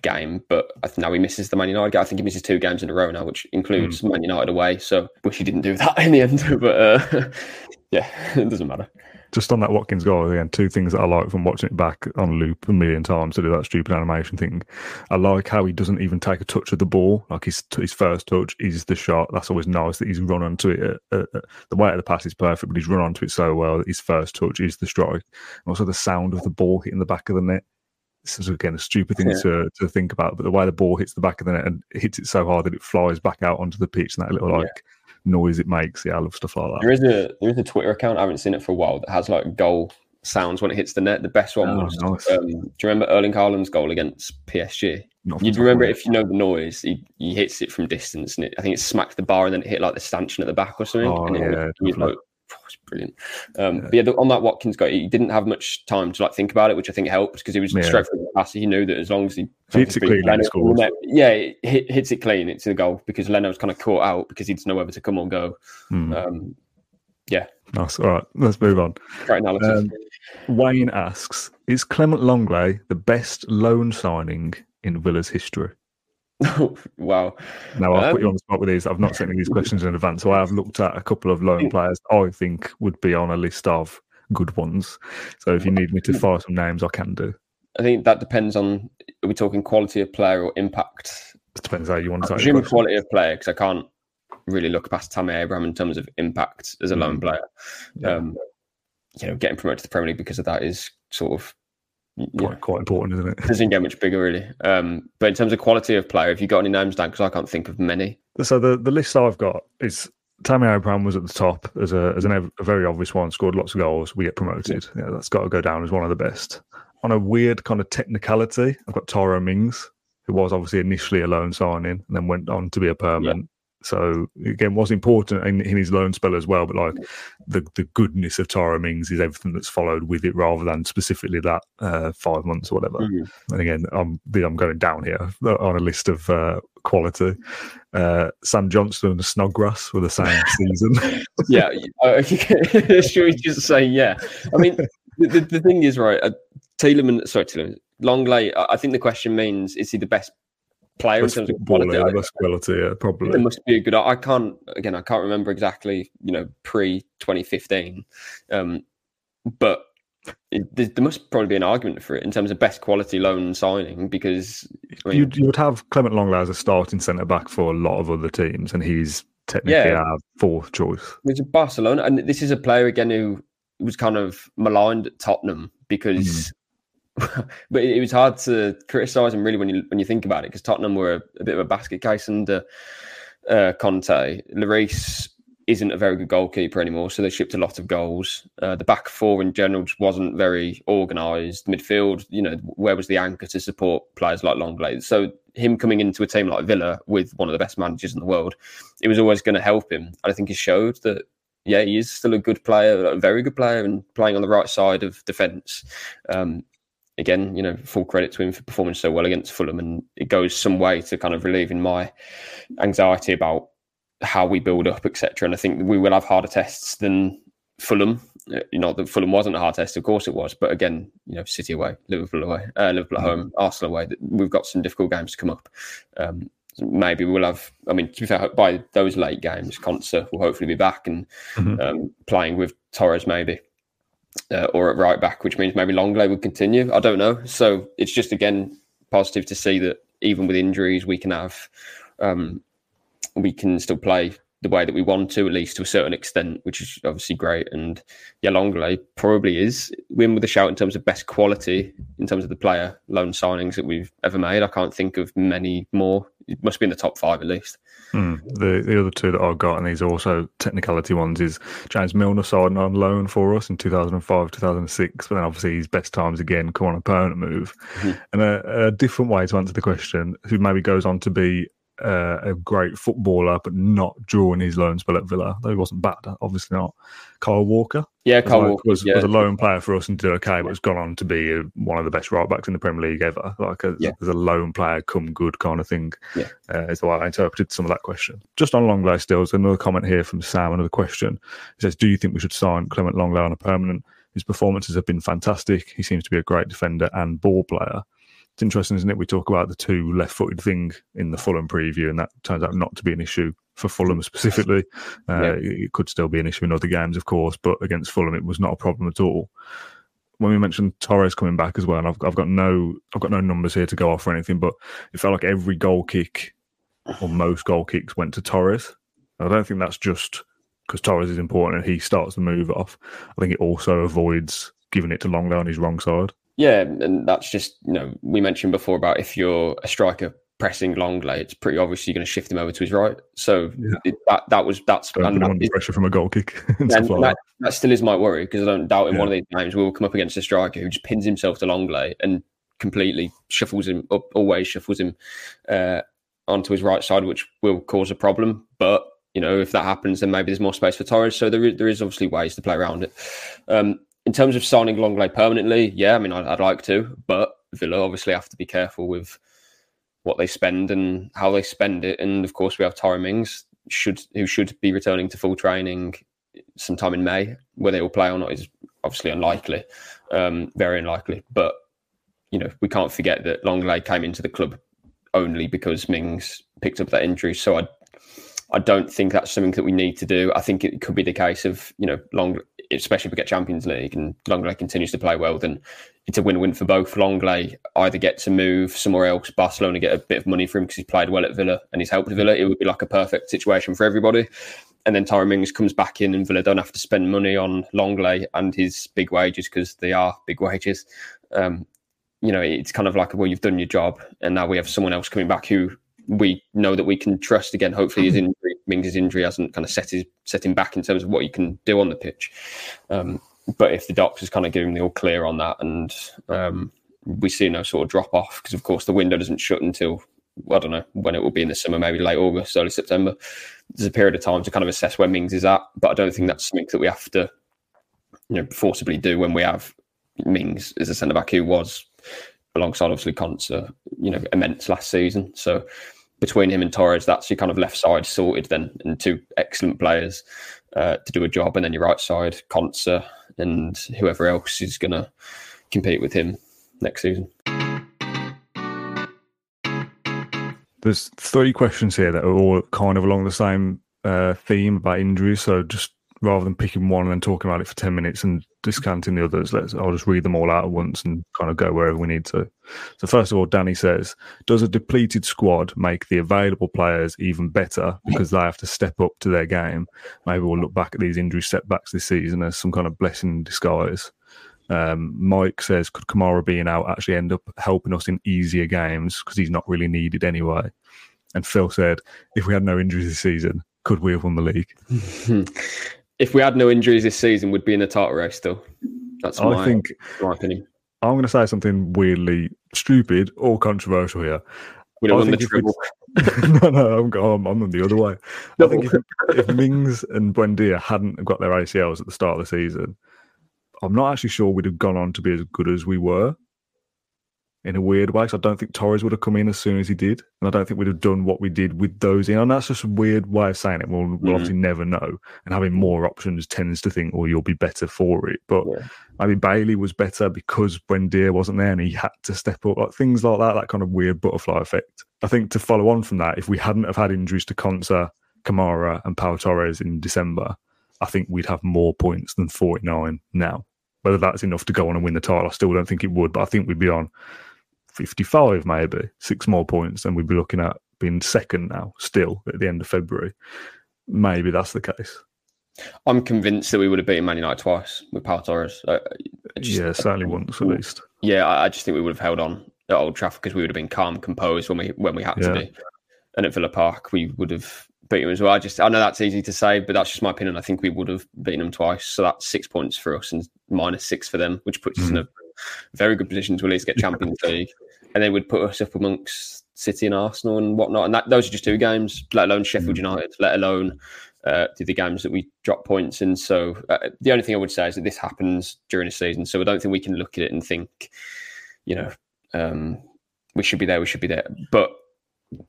game, but I think now he misses the Man United game. I think he misses two games in a row now, which includes mm. Man United away. So wish he didn't do that in the end, but uh, yeah, it doesn't matter. Just on that Watkins goal again, two things that I like from watching it back on loop a million times to do that stupid animation thing. I like how he doesn't even take a touch of the ball. Like his his first touch is the shot. That's always nice that he's run onto it. Uh, uh, uh, the weight of the pass is perfect, but he's run onto it so well that his first touch is the strike. And also the sound of the ball hitting the back of the net this is again a stupid thing yeah. to, to think about, but the way the ball hits the back of the net and hits it so hard that it flies back out onto the pitch and that little like yeah. Noise it makes, yeah, I love stuff like that. There is a there is a Twitter account I haven't seen it for a while that has like goal sounds when it hits the net. The best one oh, was nice. um, do you remember Erling Haaland's goal against PSG? You'd remember it if you know the noise. He, he hits it from distance, and it, I think it smacked the bar, and then it hit like the stanchion at the back or something. Oh, and yeah, it, it, like, it's brilliant. Um, yeah. But yeah, the, on that Watkins guy, he didn't have much time to like think about it, which I think helped because he was yeah. straight from the pass. He knew that as long as he hits it clean, Leno, yeah, hit, hits it clean, it's a goal because Leno was kind of caught out because he didn't know whether to come or go. Mm. Um, Yeah. Nice. All right, let's move on. Great analysis. Um, Wayne asks Is Clement Lenglet the best loan signing in Villa's history? wow. Now, I'll Um, put you on the spot with these. I've not sent you these questions in advance, so I have looked at a couple of loan players I think would be on a list of good ones. So if you need me to fire some names, I can do. I think that depends on are we talking quality of player or impact? It depends how you want to take presume quality of player because I can't really look past Tammy Abraham in terms of impact as a loan Mm. player. Um, you know, getting promoted to the Premier League because of that is sort of you know, Quite, quite important, isn't it? doesn't get much bigger really. Um, but in terms of quality of player, have you got any names down, because I can't think of many. So the, the list I've got is Tammy Abraham was at the top as a as an, a very obvious one, scored lots of goals. We get promoted. Yeah, that's got to go down as one of the best. On a weird kind of technicality, I've got Tyrone Mings, who was obviously initially a loan signing and then went on to be a permanent. So again, was important in, in his loan spell as well. But like the the goodness of Tyrone Mings is everything that's followed with it, rather than specifically that uh, five months or whatever. Mhm. And again, I'm I'm going down here on a list of uh, quality. Uh, Sam Johnstone and Snodgrass were the same season. yeah, I- should we just say yeah? I mean, the, the, the thing is, right? Uh, Tielemans, sorry, Tielemans, Lenglet. I I think the question means is he the best player in terms of quality? Best quality, yeah, probably. There must be a good. I can't again. I can't remember exactly. You know, pre twenty fifteen, um, but it, there there must probably be an argument for it in terms of best quality loan signing because I mean, You'd, you would have Clement Lenglet as a starting centre back for a lot of other teams, and he's technically Yeah. our fourth choice. A Barcelona, and this is a player again who was kind of maligned at Tottenham because, but it was hard to criticise him really when you when you think about it because Tottenham were a, a bit of a basket case under uh, Conte. Lloris isn't a very good goalkeeper anymore, so they shipped a lot of goals. Uh, the back four in general just wasn't very organised. Midfield, you know, where was the anchor to support players like Lenglet? So him coming into a team like Villa with one of the best managers in the world, it was always going to help him. And I think he showed that, yeah, he is still a good player, a very good player, and playing on the right side of defence. Um, again, you know, full credit to him for performing so well against Fulham, and it goes some way to kind of relieving my anxiety about how we build up, etc. And I think we will have harder tests than Fulham. Uh, You know, that Fulham wasn't a hard test, of course it was, but again, you know, City away, Liverpool away, uh, Liverpool at home, Arsenal away. We've got some difficult games to come up. Um, maybe we'll have. I mean, to be fair, by those late games, Konsa will hopefully be back and um, playing with Torres maybe. Uh, or at right back, which means maybe Lenglet would continue. I don't know. So it's just again positive to see that even with injuries, we can have um, we can still play the way that we want to, at least to a certain extent, which is obviously great. And yeah, Lenglet probably is win with a shout in terms of best quality, in terms of the player loan signings that we've ever made. I can't think of many more. It must be in the top five at least. Mm. The the other two that I've got, and these are also technicality ones, is James Milner signed on loan for us in 2005, 2006, but then obviously his best times again come on a permanent move. And a, a different way to answer the question, who maybe goes on to be uh, a great footballer, but not during his loan spell at Villa, though he wasn't bad, obviously not. Kyle Walker. Yeah, was Kyle like- Walker, was, yeah. was a loan player for us and did okay, but has gone on to be uh one of the best right backs in the Premier League ever. Like a, Yeah. as a lone player, come good kind of thing. Yeah. Uh, is the way I interpreted some of that question. Just on Lenglet still, there's another comment here from Sam, another question. He says, Do you think we should sign Clement Lenglet on a permanent? His performances have been fantastic. He seems to be a great defender and ball player. It's interesting, isn't it? We talk about the two left footed thing in the Fulham preview, and that turns out not to be an issue for Fulham specifically. Uh, Yeah. It could still be an issue in other games, of course, but against Fulham, it was not a problem at all. When we mentioned Torres coming back as well, and I've, I've got no I've got no numbers here to go off or anything, but it felt like every goal kick or most goal kicks went to Torres. I don't think that's just because Torres is important and he starts the move off. I think it also avoids giving it to Lenglet on his wrong side. Yeah, and that's just you know we mentioned before about if you're a striker pressing Lenglet, it's pretty obvious you're going to shift him over to his right. So it, that that was that's and that pressure from a goal kick and and like that, that. still is my worry because I don't doubt in Yeah. one of these games we will come up against a striker who just pins himself to Lenglet and completely shuffles him up, always shuffles him uh, onto his right side, which will cause a problem. But you know, if that happens, then maybe there's more space for Torres. So there is, there is obviously ways to play around it. Um, in terms of signing Lenglet permanently, yeah, I mean, I'd, I'd like to, but Villa obviously have to be careful with what they spend and how they spend it. And of course, we have Tyrone Mings should who should be returning to full training sometime in May. Whether he'll play or not is obviously unlikely, um, very unlikely. But you know, we can't forget that Lenglet came into the club only because Mings picked up that injury. So I, I don't think that's something that we need to do. I think it could be the case of you know Long, especially if we get Champions League and Lenglet continues to play well, then it's a win-win for both. Lenglet either get to move somewhere else, Barcelona get a bit of money for him because he's played well at Villa and he's helped Villa. It would be like a perfect situation for everybody. And then Tyrone Mings comes back in and Villa don't have to spend money on Lenglet and his big wages because they are big wages. Um, you know, it's kind of like, well, you've done your job, and now we have someone else coming back who we know that we can trust again. Hopefully, his injury, Mings' injury, hasn't kind of set his set him back in terms of what he can do on the pitch. Um, but if the doctors kind of give him the all clear on that, and um, we see no sort of drop off, because of course the window doesn't shut until I don't know when it will be in the summer, maybe late August, early September. There's a period of time to kind of assess where Mings is at, but I don't think that's something that we have to, you know, forcibly do when we have Mings as a centre back who was alongside obviously Konsa, you know, immense last season. So between him and Torres, that's your kind of left side sorted then, and two excellent players uh, to do a job. And then your right side, Konsa, and whoever else is going to compete with him next season. There's three questions here that are all kind of along the same uh, theme about injuries. So just rather than picking one and then talking about it for 10 minutes and discounting the others, let's I'll just read them all out at once and kind of go wherever we need to. So first of all, Danny says, does a depleted squad make the available players even better because they have to step up to their game? Maybe we'll look back at these injury setbacks this season as some kind of blessing in disguise. Um, Mike says, could Kamara being out actually end up helping us in easier games because he's not really needed anyway? And Phil said, if we had no injuries this season, could we have won the league? if we had no injuries this season, we'd be in the title race still. That's I my, think my opinion. I'm going to say something weirdly stupid or controversial here. We'd have I won the we- no, no, I'm, going, I'm on the other way. I think if, if Mings and Buendia hadn't got their ACLs at the start of the season, I'm not actually sure we'd have gone on to be as good as we were. In a weird way, so I don't think Torres would have come in as soon as he did, and I don't think we'd have done what we did with those in. And that's just a weird way of saying it. We'll, we'll Mhm. obviously never know, and having more options tends to think, "Oh, you'll be better for it." But maybe Bailey was better because Buendia wasn't there, and he had to step up. Like things like that, that kind of weird butterfly effect. I think to follow on from that, if we hadn't have had injuries to Konsa, Kamara, and Pau Torres in December, I think we'd have more points than 49 now. Whether that's enough to go on and win the title, I still don't think it would, but I think we'd be on 55 maybe, six more points, and we'd be looking at being second now, still at the end of February. Maybe that's the case. I'm convinced that we would have beaten Man United twice with Pau Torres. I- I just- yeah, certainly once at least. Yeah, I, I just think we would have held on at Old Trafford because we would have been calm, composed when we when we had Yeah. to be, and at Villa Park we would have beaten them as well. I just I know that's easy to say, but that's just my opinion. I think we would have beaten them twice, so that's six points for us and minus six for them, which puts us in mm-hmm. a very good position to at least get Champions League, and then would put us up amongst City and Arsenal and whatnot. And that those are just two games, let alone Sheffield United, let alone uh, the the games that we drop points in. So uh, the only thing I would say is that this happens during a season, so I don't think we can look at it and think, you know, um, we should be there, we should be there. But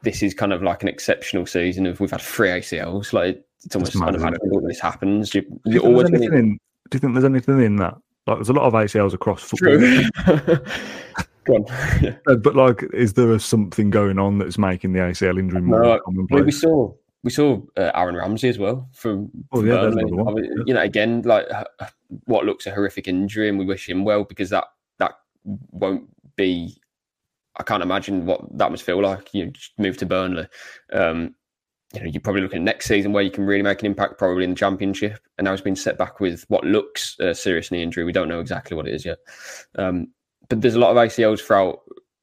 this is kind of like an exceptional season of we've had three ACLs. Like it's almost mad, it? unimaginable that this happens. You, Do you, you think always anything in, do you think there's anything in that? Like, there's a lot of ACLs across football. True. Go on. Yeah. But like, is there something going on that's making the ACL injury more No, we, we saw we saw uh, Aaron Ramsey as well from, Oh, from yeah, Burnley. one. I mean, You know, again, like what looks a horrific injury, and we wish him well because that that won't be. I can't imagine what that must feel like. You just move to Burnley. Um, you know, you're probably looking at next season where you can really make an impact, probably in the championship. And now it's been set back with what looks a serious knee injury. We don't know exactly what it is yet. Um, but there's a lot of ACLs throughout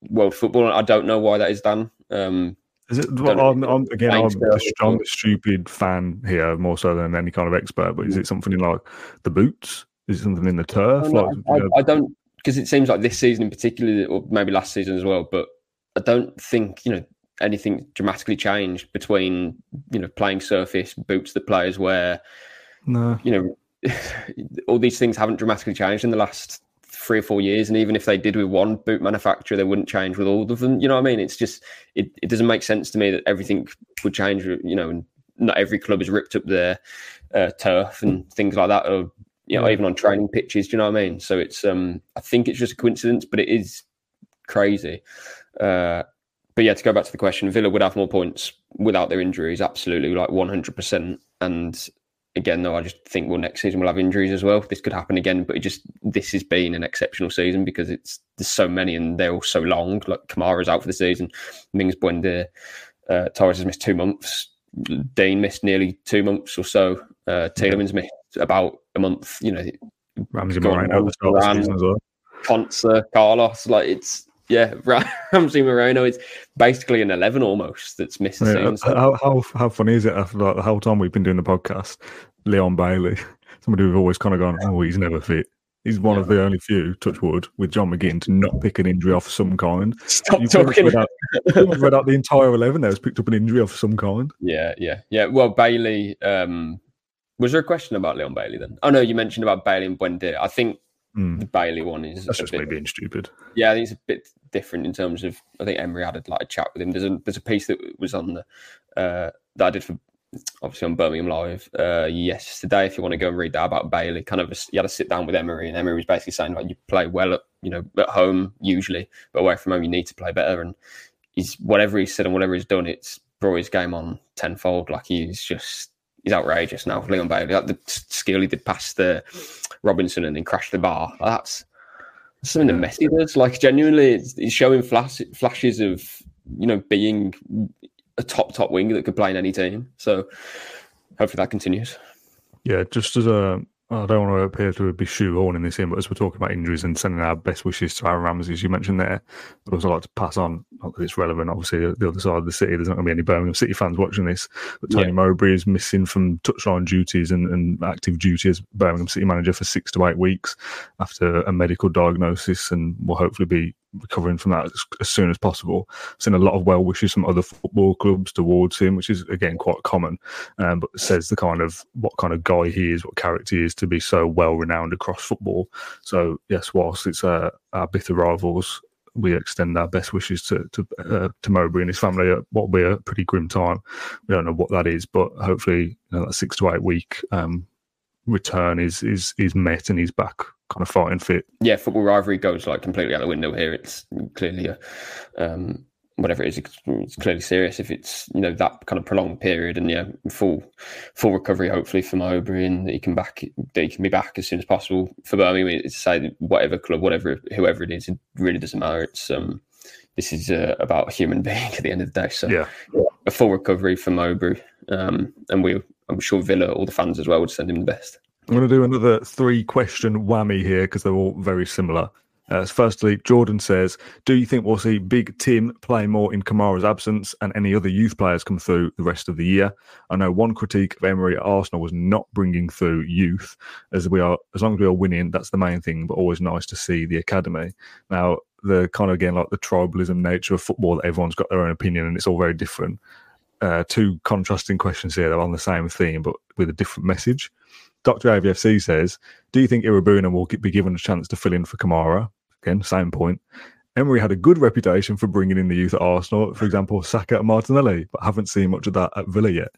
world football. and I don't know why that is, done. Um, Is it? Well. I'm, I'm, again, I'm a, Bill. Stupid fan here more so than any kind of expert. But is it something in like the boots? Is it something in the turf? Like, I, you know, I don't because it seems like this season in particular, or maybe last season as well. But I don't think you know anything dramatically changed between you know playing surface boots that players wear. no. You know, all these things haven't dramatically changed in the last three or four years. And even if they did with one boot manufacturer, they wouldn't change with all of them. You know what I mean? It's just it, it doesn't make sense to me that everything would change. You know, and not every club has ripped up their uh, turf and things like that, or you know, even on training pitches. Do you know what I mean? So it's um, I think it's just a coincidence, but it is crazy. Uh, but yeah, to go back to the question, Villa would have more points without their injuries, absolutely, like one hundred percent. And again, though, I just think well, next season we'll have injuries as well. This could happen again, but it just this has been an exceptional season because it's there's so many and they're all so long. Like Kamara's out for the season, Mings Buendia, uh, Torres has missed two months, Digne missed nearly two months or so. Uh, Tielemans missed about a month. You know, Ramsey Moreno, the start of the season as well. Konsa, Carlos, like it's yeah, Ramsey Moreno is basically an eleven almost that's missing. Yeah, how, how how funny is it after like, the whole time we've been doing the podcast? Leon Bailey, somebody we've always kind of gone, oh, he's never fit. He's one of the only few, touch wood, with John McGinn to not pick an injury off some kind. Stop You've talking. Read out, read out the entire eleven. There has picked up an injury off some kind. Yeah, yeah, yeah. Well, Bailey. Um, was there a question about Leon Bailey then? Oh no, you mentioned about Bailey and Buendia. I think the Bailey one is That's a just bit, me being stupid. Yeah, I think it's a bit different in terms of. I think Emery had a, like a chat with him. There's a there's a piece that was on the uh, that I did for obviously on Birmingham Live uh, yesterday. If you want to go and read that about Bailey, kind of a, you had to sit down with Emery, and Emery was basically saying like you play well at you know at home usually, but away from home you need to play better. And he's whatever he's said and whatever he's done, it's brought his game on tenfold. Like he's just he's outrageous now. Leon Bailey, like the skill he did past the Robinson and then crashed the bar. That's that's something that Messi does. Like genuinely, it's, he's showing flash, flashes of you know being a top top winger that could play in any team. So hopefully that continues. Yeah, just as a, I don't want to appear to be shoehorning this in, but as we're talking about injuries and sending our best wishes to Aaron Ramsey, as you mentioned there, I'd also like to pass on, not that it's relevant, obviously, the other side of the city, there's not going to be any Birmingham City fans watching this, but Tony Yeah. Mowbray is missing from touchline duties and, and active duty as Birmingham City manager for six to eight weeks after a medical diagnosis and will hopefully be recovering from that as, as soon as possible. Seen a lot of well wishes from other football clubs towards him, which is again quite common, um, but says the kind of what kind of guy he is, what character he is to be so well renowned across football. So yes, whilst it's uh, our bitter rivals, we extend our best wishes to to, uh, to Mowbray and his family at what will be a pretty grim time. We don't know what that is, but hopefully you know, that six to eight week um, return is is is met and he's back kind of fighting fit. Yeah, football rivalry goes like completely out the window here. It's clearly a um, whatever it is, it's, it's clearly serious if it's you know that kind of prolonged period and yeah, full full recovery hopefully for Mowbray and that he can back that he can be back as soon as possible for Birmingham. It's to say whatever club, whatever whoever it is, it really doesn't matter. It's um this is uh, about a human being at the end of the day. So Yeah. a full recovery for Mowbray, um, and we I'm sure Villa, all the fans as well, would send him the best. I'm going to do another three question whammy here because they're all very similar. Uh, firstly, Jordan says, Do you think we'll see Big Tim play more in Kamara's absence and any other youth players come through the rest of the year? I know one critique of Emery at Arsenal was not bringing through youth, as we are, as long as we are winning, that's the main thing, but always nice to see the academy. Now, the kind of again, like the tribalism nature of football, that everyone's got their own opinion and it's all very different. Uh, two contrasting questions here. They're on the same theme, but with a different message. Dr. AVFC says, Do you think Iroegbunam will be given a chance to fill in for Kamara? Again, same point. Emery had a good reputation for bringing in the youth at Arsenal, for example, Saka and Martinelli, but haven't seen much of that at Villa yet.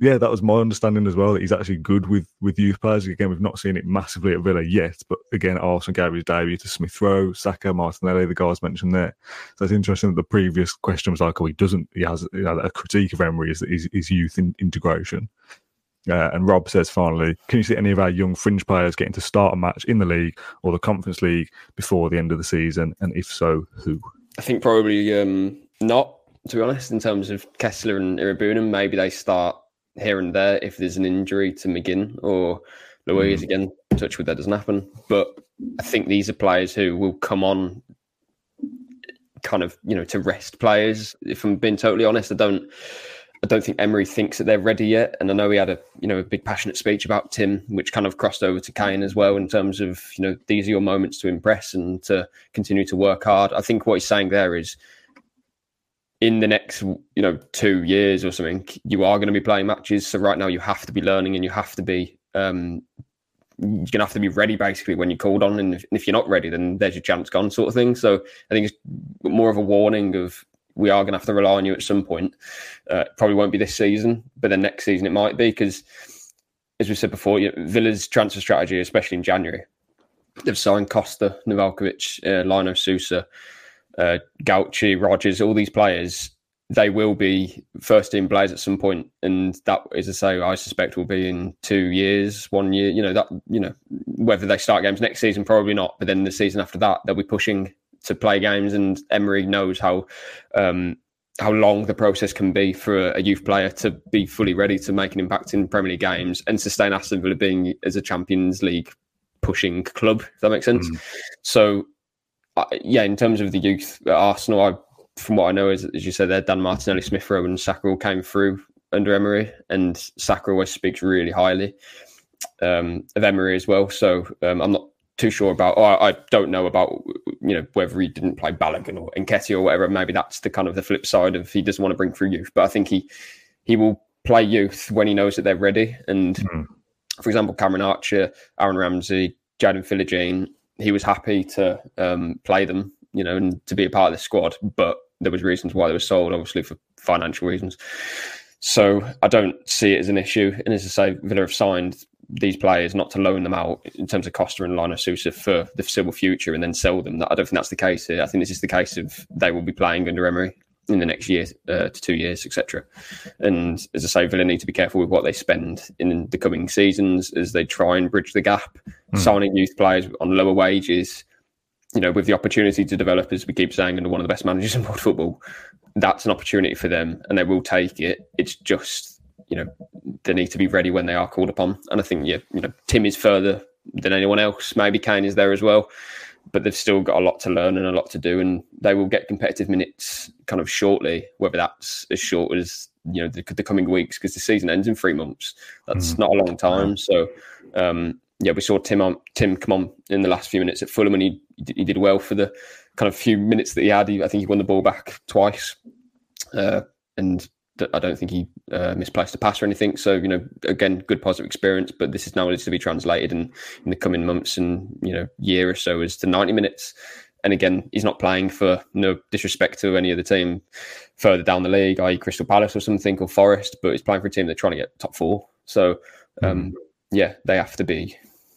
Yeah, that was my understanding as well, that he's actually good with, with youth players. Again, we've not seen it massively at Villa yet, but again, Arsenal gave his debut to Smith Rowe, Saka, Martinelli, the guys mentioned there. So it's interesting that the previous question was like, oh, he doesn't, he has a critique of Emery is that his youth in, integration. Uh, and Rob says finally, can you see any of our young fringe players getting to start a match in the league or the Conference League before the end of the season? And if so, who? I think probably um, not, to be honest, in terms of Kesler and Iroegbunam. Maybe they start here and there if there's an injury to McGinn or Luiz. Again, touch with that doesn't happen. But I think these are players who will come on kind of, you know, to rest players. If I'm being totally honest, I don't I don't think Emery thinks that they're ready yet. And I know he had a you know a big passionate speech about Tim, which kind of crossed over to Kaine as well in terms of you know these are your moments to impress and to continue to work hard. I think what he's saying there is in the next you know two years or something, you are going to be playing matches. So right now you have to be learning and you have to be um, you're gonna have to be ready basically when you're called on. And if, and if you're not ready, then there's your chance gone, sort of thing. So I think it's more of a warning of we are going to have to rely on you at some point. Uh, probably won't be this season, but then next season it might be because, as we said before, you know, Villa's transfer strategy, especially in January, they've signed Kosta, Nedeljković, uh, Lino Sousa, uh, Gauci, Rogers, all these players. They will be first team players at some point, and that is to say, I suspect will be in two years, one year. You know that you know whether they start games next season, probably not. But then the season after that, they'll be pushing to play games, and Emery knows how um, how long the process can be for a youth player to be fully ready to make an impact in Premier League games and sustain Aston Villa being as a Champions League pushing club. If that makes sense. Mm. So, uh, yeah, in terms of the youth at Arsenal, I, from what I know, is as you said, there Dan Martinelli, Smith Rowe, and Saka came through under Emery, and Saka always speaks really highly um, of Emery as well. So um, I'm not too sure about. Or I, don't know about you know whether he didn't play Balogun or Nketiah or whatever. Maybe that's the kind of the flip side of he doesn't want to bring through youth. But I think he he will play youth when he knows that they're ready. And mm. for example, Cameron Archer, Aaron Ramsey, Jaden Philogene, he was happy to um, play them, you know, and to be a part of the squad. But there was reasons why they were sold, obviously for financial reasons. So I don't see it as an issue. And as I say, Villa have signed these players not to loan them out in terms of Kosta and Lino Sousa for the foreseeable future and then sell them. I don't think that's the case here. I think this is the case of they will be playing under Emery in the next year uh, to two years, etc. And as I say, Villa need to be careful with what they spend in the coming seasons as they try and bridge the gap, mm. signing youth players on lower wages. You know, with the opportunity to develop, as we keep saying, under one of the best managers in world football, that's an opportunity for them, and they will take it. It's just you know they need to be ready when they are called upon. And I think yeah, you know Tim is further than anyone else. Maybe Kaine is there as well, but they've still got a lot to learn and a lot to do, and they will get competitive minutes kind of shortly. Whether that's as short as you know the, the coming weeks, because the season ends in three months. That's mm. not a long time. So. Um, yeah, we saw Tim on Tim come on in the last few minutes at Fulham, and he he did well for the kind of few minutes that he had. He, I think he won the ball back twice, uh, and I don't think he uh, misplaced a pass or anything. So you know, again, good positive experience. But this is now needs to be translated in in the coming months and you know year or so as to ninety minutes. And again, he's not playing for no disrespect to any other team further down the league, i.e. Crystal Palace or something or Forest, but he's playing for a team that's trying to get top four. So um, mm. yeah, they have to be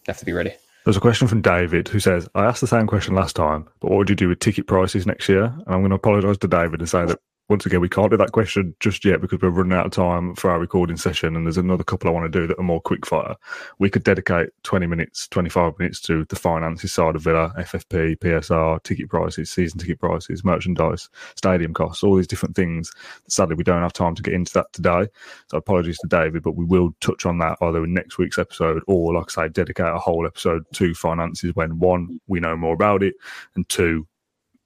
they have to be ready. There's a question from David who says, I asked the same question last time, but what would you do with ticket prices next year? And I'm going to apologise to David and say that once again, we can't do that question just yet because we're running out of time for our recording session, and there's another couple I want to do that are more quick fire. We could dedicate 20 minutes, 25 minutes to the finances side of Villa, FFP, PSR, ticket prices, season ticket prices, merchandise, stadium costs, all these different things. Sadly, we don't have time to get into that today. So apologies to David, but we will touch on that either in next week's episode or, like I say, dedicate a whole episode to finances when one, we know more about it, and two,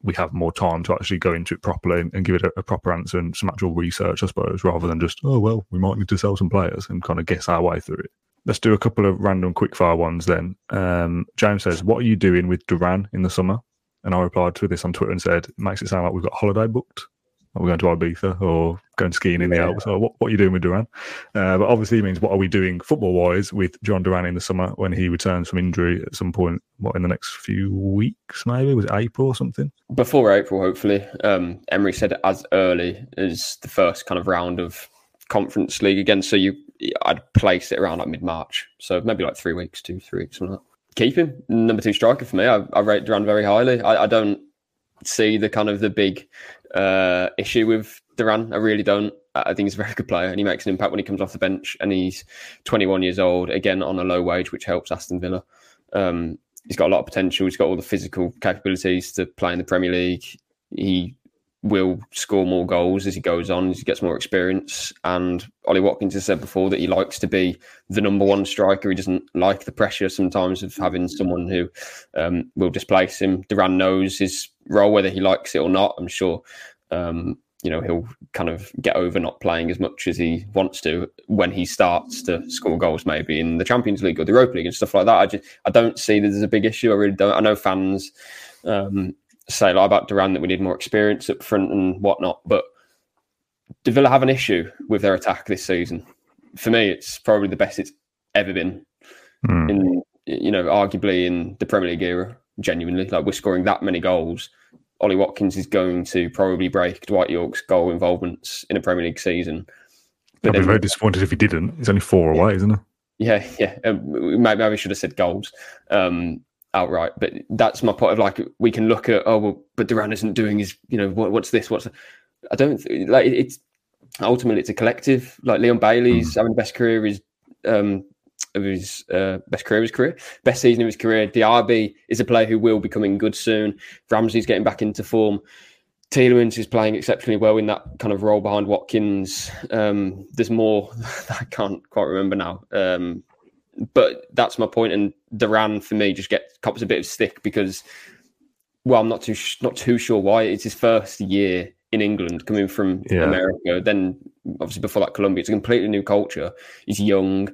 we have more time to actually go into it properly and, and give it a, a, proper answer and some actual research, I suppose, rather than just, oh, well, we might need to sell some players and kind of guess our way through it. Let's do a couple of random quickfire ones then. Um, James says, What are you doing with Duran in the summer? And I replied to this on Twitter and said, It Makes it sound like we've got holiday booked. Are we going to Ibiza or going skiing in the Alps? Or what, what are you doing with Duran? Uh, but obviously, it means what are we doing football wise with Jhon Duran in the summer when he returns from injury at some point? What in the next few weeks, maybe? Was it April or something? Before April, hopefully. Um, Emery said as early as the first kind of round of Conference League again. So you, I'd place it around like mid March. So maybe like three weeks, two, three weeks, something like that. Keep him number two striker for me. I, I rate Duran very highly. I, I don't see the kind of the big uh, issue with Duran. I really don't. I think he's a very good player and he makes an impact when he comes off the bench. And he's 21 years old, again on a low wage, which helps Aston Villa. Um, he's got a lot of potential. He's got all the physical capabilities to play in the Premier League. He will score more goals as he goes on, as he gets more experience. And Ollie Watkins has said before that he likes to be the number one striker. He doesn't like the pressure sometimes of having someone who um, will displace him. Duran knows his role, whether he likes it or not. I'm sure. Um, you know he'll kind of get over not playing as much as he wants to when he starts to score goals, maybe in the Champions League or the Europa League and stuff like that. I just I don't see that there's a big issue. I really don't. I know fans um, say a lot about Duran that we need more experience up front and whatnot, but do Villa have an issue with their attack this season? For me, it's probably the best it's ever been. Mm. In you know, arguably in the Premier League era, genuinely, like we're scoring that many goals Ollie Watkins is going to probably break Dwight Yorke's goal involvements in a Premier League season. I'd be very disappointed if he didn't. He's only four away, isn't he? Yeah, yeah. Um, maybe I should have said goals um, outright, but that's my point of like we can look at oh well, but Duran isn't doing his you know what, what's this? What's I don't th- like it's ultimately it's a collective. Like Leon Bailey's mm. having the best career is um, of his uh, best career of his career, best season of his career. Diaby is a player who will be coming good soon. Ramsey's getting back into form. Tielemans is playing exceptionally well in that kind of role behind Watkins. Um, there's more I can't quite remember now. Um, but that's my point. And Duran for me just gets cops a bit of stick because, well, I'm not too not too sure why. It's his first year in England, coming from yeah. America. Then obviously before that, Colombia. It's a completely new culture. He's young,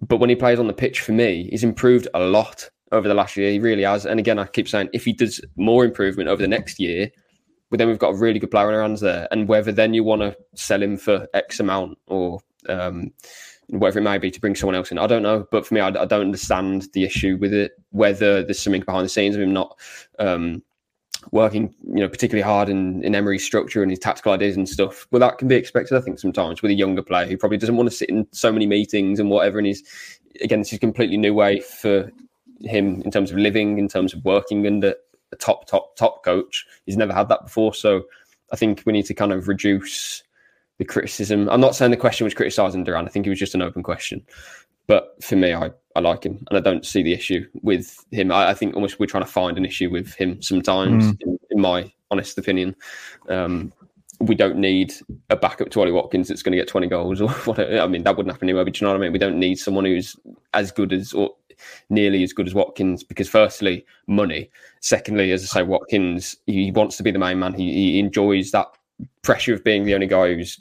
but when he plays on the pitch, for me, he's improved a lot over the last year. He really has. And again, I keep saying if he does more improvement over the next year, but then we've got a really good player in our hands there. And whether then you want to sell him for X amount or um, whatever it may be to bring someone else in, I don't know. But for me, I, I, don't understand the issue with it. Whether there's something behind the scenes of him not um, working, you know, particularly hard in, in Emery's structure and his tactical ideas and stuff. Well, that can be expected, I think, sometimes with a younger player who probably doesn't want to sit in so many meetings and whatever. And he's again, this is a completely new way for him in terms of living, in terms of working under a top, top, top coach. He's never had that before. So I think we need to kind of reduce the criticism. I'm not saying the question was criticising Duran. I think it was just an open question. But for me, I, I like him and I don't see the issue with him. I, I think almost we're trying to find an issue with him sometimes, mm. in, in, my honest opinion. Um, we don't need a backup to Ollie Watkins that's going to get 20 goals or whatever. I mean, that wouldn't happen anyway, but you know what I mean? We don't need someone who's as good as or nearly as good as Watkins because, firstly, money. Secondly, as I say, Watkins, he wants to be the main man. He, he enjoys that pressure of being the only guy who's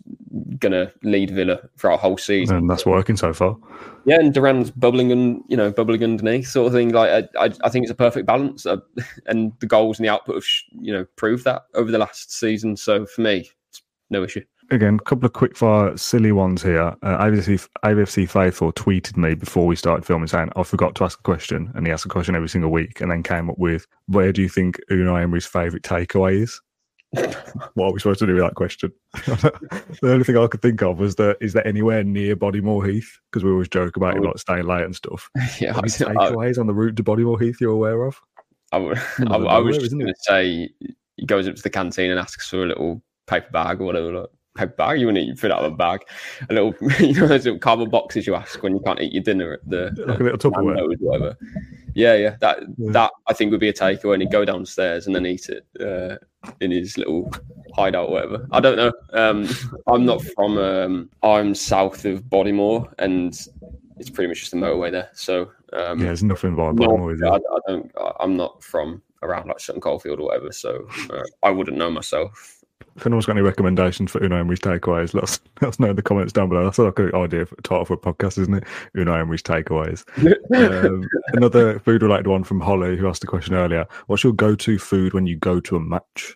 going to lead Villa throughout our whole season. And that's working so far. Yeah, and Duran's bubbling and you know bubbling underneath, sort of thing. Like I, I, I think it's a perfect balance, uh, and the goals and the output have you know proved that over the last season. So for me, it's no issue. Again, a couple of quick fire silly ones here. Uh, AVFC, AVFC Faithful tweeted me before we started filming saying, I forgot to ask a question. And he asks a question every single week and then came up with, Where do you think Unai Emery's favourite takeaway is? what are we supposed to do with that question? the only thing I could think of was that is there anywhere near Bodymoor Heath? Because we always joke about him like staying late and stuff. Yeah, Any takeaways on the route to Bodymoor Heath you're aware of? I, would, I, I was just going to say he goes up to the canteen and asks for a little paper bag or whatever. Like, paper bag, you want to fill out of a bag, a little, you know, those little cardboard boxes you ask when you can't eat your dinner at the like a little Tupperware, whatever. Yeah, yeah, that yeah. that I think would be a takeaway, and he'd go downstairs and then eat it uh, in his little hideout, whatever. I don't know. Um, I'm not from. Um, I'm south of Bodymoor, and it's pretty much just a motorway there. So um, yeah, there's nothing by Bodymoor. No, I, I, don't. I'm not from around like Sutton Coldfield or whatever, so uh, I wouldn't know myself. If anyone's got any recommendations for Unai Emery's takeaways, let us, let us know in the comments down below. That's like an idea for a title for a podcast, isn't it? Unai Emery's takeaways. um, another food related one from Holly, who asked the question earlier. What's your go to food when you go to a match?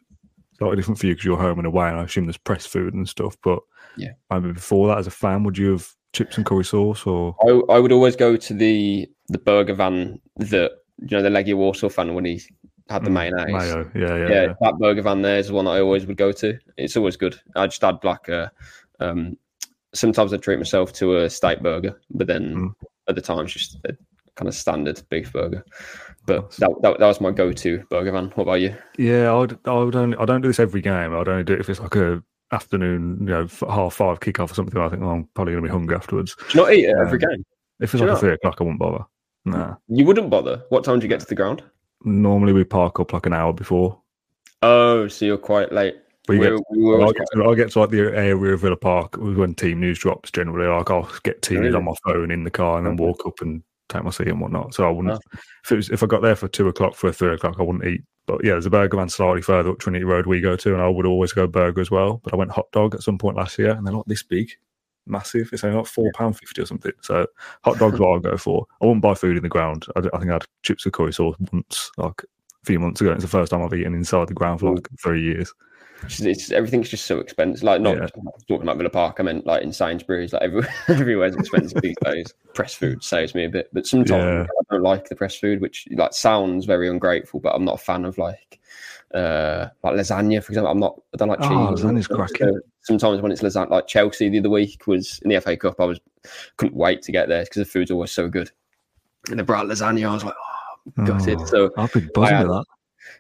Slightly different for you because you're home and away, and I assume there's press food and stuff. But yeah, maybe before that, as a fan, would you have chips and curry sauce or? I, I would always go to the the burger van that you know the leggy Warsaw fan when he had the mm, mayonnaise. Mayo, yeah, yeah, yeah, yeah. That burger van there is the one I always would go to. It's always good. I just add like a. Um, sometimes I treat myself to a steak burger, but then mm. at the time it's just a kind of standard beef burger. But that, that, that was my go-to burger van. What about you? Yeah, I would. I would only. I don't do this every game. I'd only do it if it's like a afternoon, you know, half five kickoff or something. I think oh, I'm probably going to be hungry afterwards. Do you not eat it um, every game? If it's like a three o'clock, I wouldn't bother. Nah. You wouldn't bother. What time do you get to the ground? Normally we park up like an hour before. Oh, so you're quite late. We get, we I'll, get to, I'll get to like the area of Villa Park when team news drops. Generally, like I'll get team news on my phone in the car and then walk up and take my seat and whatnot. So I wouldn't. Oh. If it was, if I got there for two o'clock for three o'clock, I wouldn't eat. But yeah, there's a burger man slightly further up Trinity Road we go to, and I would always go burger as well. But I went hot dog at some point last year, and they're not this big, massive. It's only like four pound fifty or something. So hot dogs what I'll go for. I wouldn't buy food in the ground. I, I think I had chips with curry sauce once, like a few months ago. It's the first time I've eaten inside the ground for like three years. It's, it's everything's just so expensive. Like not yeah. talking about Villa Park, I meant like in Sainsbury's. Like everywhere, everywhere's expensive these days. Press food saves me a bit, but sometimes yeah. I don't like the press food, which like sounds very ungrateful. But I'm not a fan of like uh, like lasagna, for example. I'm not, I don't like cheese. Oh, lasagna's cracking. So sometimes when it's lasagna, like Chelsea the other week was in the FA Cup, I was couldn't wait to get there because the food's always so good. And they brought lasagna, I was like, oh, gutted. Oh, so I'd be buzzing had- that.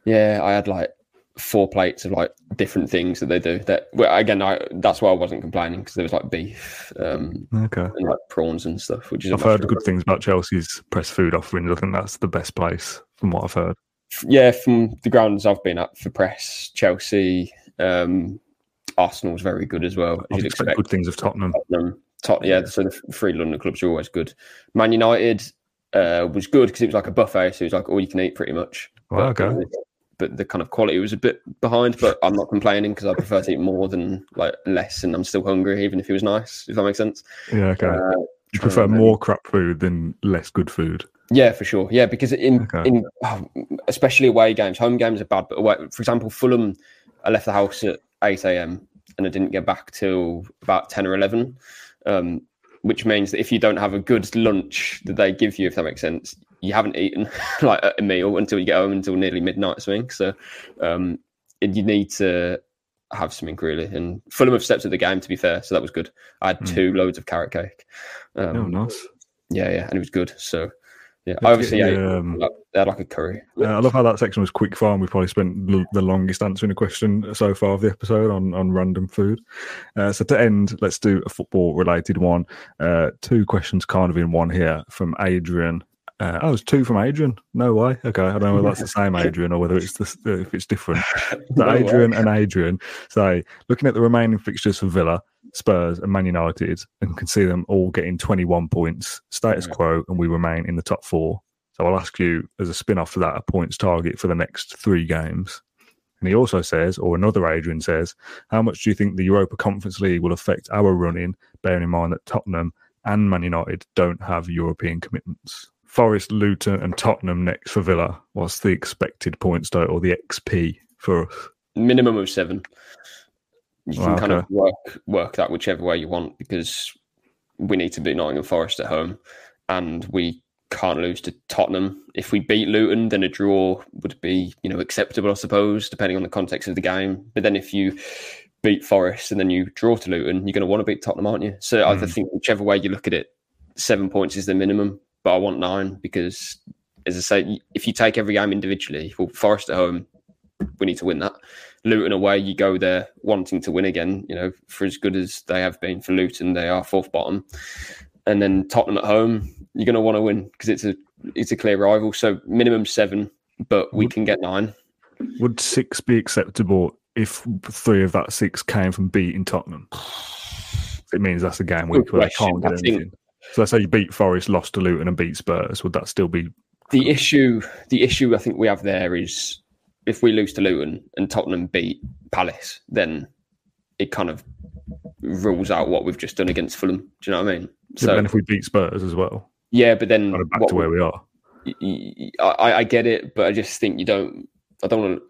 yeah, I had like four plates of like different things that they do. That well, again, I that's why I wasn't complaining because there was like beef um, Okay. and like prawns and stuff. Which is I've heard good things about Chelsea's press food offerings. I think that's the best place from what I've heard. Yeah, from the grounds I've been at for press, Chelsea, um, Arsenal's very good as well. I'd As you'd expect expect. good things of Tottenham. Tottenham, Tot- yeah, so the three London clubs are always good. Man United uh, was good because it was like a buffet, so it was like all you can eat pretty much. Wow, but, okay. but the kind of quality was a bit behind. But I'm not complaining because I prefer to eat more than like less, and I'm still hungry, even if it was nice. If that makes sense. Yeah, okay. Uh, you prefer more crap food than less good food. Yeah, for sure. Yeah, because in Okay. in oh, especially away games, home games are bad. But away, for example, Fulham, I left the house at eight a.m. and I didn't get back till about ten or eleven, um, which means that if you don't have a good lunch that they give you, if that makes sense, you haven't eaten like a meal until you get home until nearly midnight. Something. So um, you need to have something really. And Fulham have stepped at the game to be fair, so that was good. I had Mm. two loads of carrot cake. Um, oh, nice. yeah, yeah, and it was good. So yeah, obviously ate um, they had like a curry. I love how that section was quick fire. and We probably spent l- the longest answering a question so far of the episode on, on random food. Uh, so to end, let's do a football related one. Uh, two questions kind of in one here from Adrian. Uh, oh, it's two from Adrian. No way. Okay, I don't know whether that's the same Adrian or whether it's the, if it's different. So No way. Adrian and Adrian say, looking at the remaining fixtures for Villa, Spurs, and Man United, and can see them all getting 21 points, status quo, and we remain in the top four. So I'll ask you, as a spin off to that, a points target for the next three games. And he also says, or another Adrian says, how much do you think the Europa Conference League will affect our running, bearing in mind that Tottenham and Man United don't have European commitments? Forest, Luton, and Tottenham next for Villa. What's the expected points total, or the XP for us? Minimum of seven. You can Wow, kind of work work that whichever way you want because we need to beat Nottingham Forest at home, and we can't lose to Tottenham. If we beat Luton, then a draw would be you know acceptable, I suppose, depending on the context of the game. But then if you beat Forest and then you draw to Luton, you're going to want to beat Tottenham, aren't you? So I Mm. think whichever way you look at it, seven points is the minimum. But I want nine because, as I say, if you take every game individually, well, Forest at home, we need to win that. Luton away, you go there wanting to win again. You know, for as good as they have been for Luton, they are fourth bottom. And then Tottenham at home, you're going to want to win because it's a it's a clear rival. So minimum seven, but we can get nine. Would six be acceptable if three of that six came from beating Tottenham? It means that's a game week where they can't get anything. So let's say you beat Forest, lost to Luton, and beat Spurs. Would that still be? The issue, the issue I think we have there is if we lose to Luton and Tottenham beat Palace, then it kind of rules out what we've just done against Fulham. Do you know what I mean? So then if we beat Spurs as well, yeah, but then kind of back what to where we are. I, I get it, but I just think you don't. I don't want.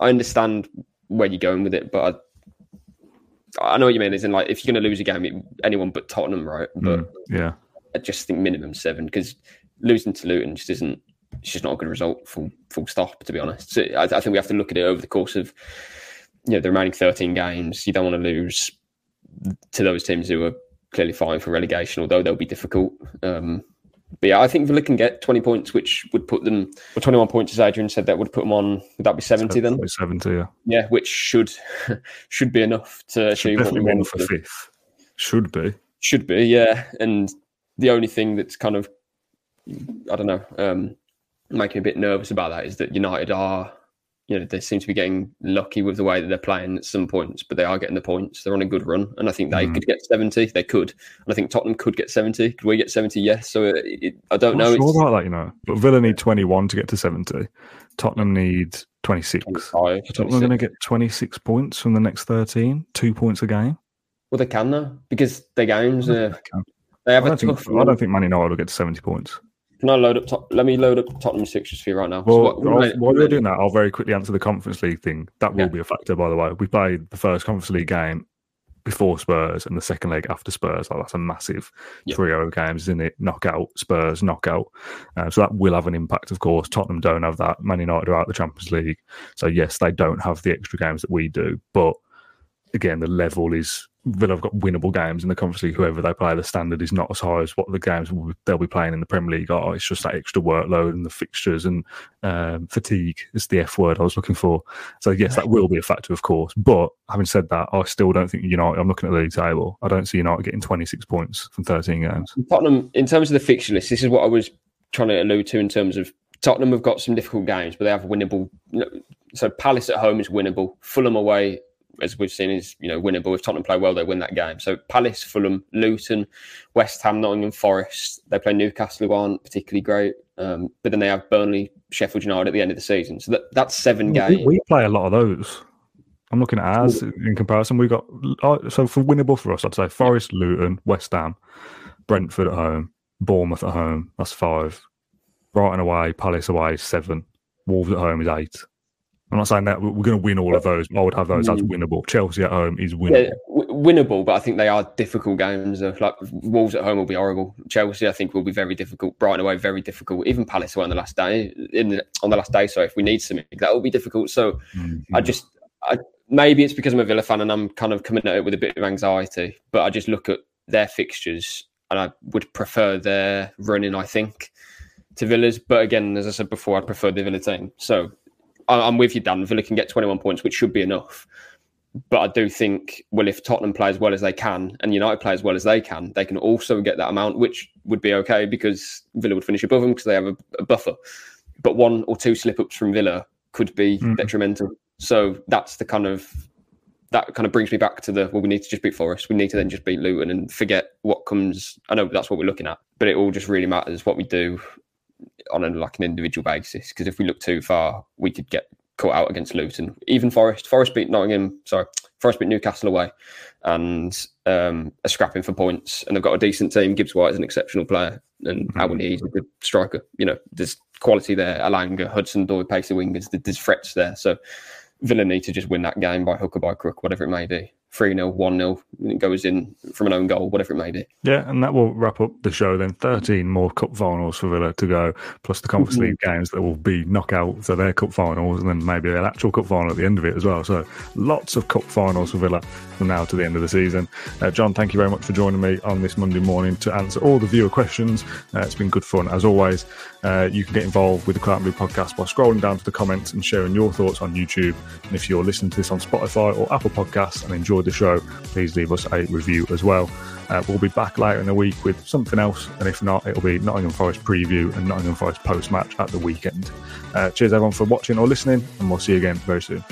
I understand where you're going with it, but I, know what you mean. Is in like if you're going to lose a game, it, anyone but Tottenham, right? But Mm, yeah. I just think minimum seven because losing to Luton just isn't. It's just not a good result. Full full stop. To be honest, so I, I think we have to look at it over the course of you know the remaining 13 games. You don't want to lose to those teams who are clearly fighting for relegation, although they'll be difficult. Um, but yeah, I think Villa can get 20 points, which would put them, or 21 points, as Adrian said, that would put them on, would that be 70 then? Seventy, yeah. Yeah, which should should be enough to Should achieve what we want. for fifth. Should be. Should be, yeah. And the only thing that's kind of, I don't know, um, making me a bit nervous about that is that United are, you know, they seem to be getting lucky with the way that they're playing at some points, but they are getting the points. They're on a good run, and I think they Mhm. could get seventy. They could, and I think Tottenham could get seventy. Could we get seventy? Yes. So it, it, I don't know. sure about that, you know. But Villa need 21 to get to 70. Tottenham need 26. 25, So Tottenham are going to get 26 points from the next 13, two points a game. Well, they can though because their games. I Uh, they I have a don't think, tough. I don't think Man United will get to 70 points. Can I load up? Tot- let me load up Tottenham fixtures for you right now. So what- while you're doing that, I'll very quickly answer the Conference League thing. That will Yeah. be a factor, by the way. We played the first Conference League game before Spurs and the second leg after Spurs. Like that's a massive Yeah. trio of games, isn't it? Knockout, Spurs, knockout. Uh, so that will have an impact, of course. Tottenham don't have that. Man United are out of the Champions League. So, yes, they don't have the extra games that we do. But again, the level is Villa have got winnable games and the Conference League. Whoever they play, the standard is not as high as what the games they'll be playing in the Premier League are. It's just that extra workload and the fixtures and um, fatigue is the F word I was looking for. So yes, that will be a factor, of course. But having said that, I still don't think United. I'm looking at the league table. I don't see United getting 26 points from 13 games. Tottenham, in terms of the fixture list, this is what I was trying to allude to in terms of Tottenham have got some difficult games, but they have winnable. So Palace at home is winnable. Fulham away, as we've seen, is you know winnable. If Tottenham play well, they win that game. So Palace, Fulham, Luton, West Ham, Nottingham Forest. They play Newcastle, who aren't particularly great, um, but then they have Burnley, Sheffield United at the end of the season. So that, that's seven We, games. we play a lot of those. I'm looking at ours in comparison. We got uh, so for winnable for us, I'd say Forest, Luton, West Ham, Brentford at home, Bournemouth at home. That's five. Brighton away, Palace away, seven. Wolves at home is eight. I'm not saying that we're going to win all of those. I would have those as Mm. winnable. Chelsea at home is Yeah, winnable. w- winnable, but I think they are difficult games. Uh, Like Wolves at home will be horrible. Chelsea, I think, will be very difficult. Brighton away, very difficult. Even Palace away on the last day. In the, on the last day, so if we need something, that will be difficult. So I just, I, maybe it's because I'm a Villa fan and I'm kind of coming at it with a bit of anxiety. But I just look at their fixtures and I would prefer their running. I think to Villa's, but again, as I said before, I prefer the Villa team. So I'm with you, Dan. Villa can get 21 points, which should be enough. But I do think, well, if Tottenham play as well as they can and United play as well as they can, they can also get that amount, which would be okay because Villa would finish above them because they have a, a buffer. But one or two slip ups from Villa could be Mhm. detrimental. So that's the kind of that kind of brings me back to the well, we need to just beat Forest. We need to then just beat Luton and forget what comes. I know that's what we're looking at, but it all just really matters what we do on a, like an individual basis. Because if we look too far, we could get caught out against Luton. Even Forest, Forest beat Nottingham. Sorry, Forest beat Newcastle away, and um, are scrapping for points. And they've got a decent team. Gibbs White is an exceptional player, and Awoniyi He's a good striker. You know, there's quality there. Elanga, Hudson, Doy, pacey wingers. there- There's threats there. So Villa need to just win that game by hook or by crook, whatever it may be. 3 0, 1 0, it goes in from an own goal, whatever it may be. Yeah, and that will wrap up the show then. 13 more cup finals for Villa to go, plus the Conference. League games that will be knockout, so their cup finals, and then maybe an actual cup final at the end of it as well. So lots of cup finals for Villa from now to the end of the season. Uh, John, thank you very much for joining me on this Monday morning to answer all the viewer questions. Uh, it's been good fun as always. Uh, you can get involved with the and Blue podcast by scrolling down to the comments and sharing your thoughts on YouTube. And if you're listening to this on Spotify or Apple Podcasts and enjoyed the show, please leave us a review as well. Uh, we'll be back later in the week with something else, and if not, it'll be Nottingham Forest preview and Nottingham Forest post match at the weekend. Uh, cheers everyone for watching or listening, and we'll see you again very soon.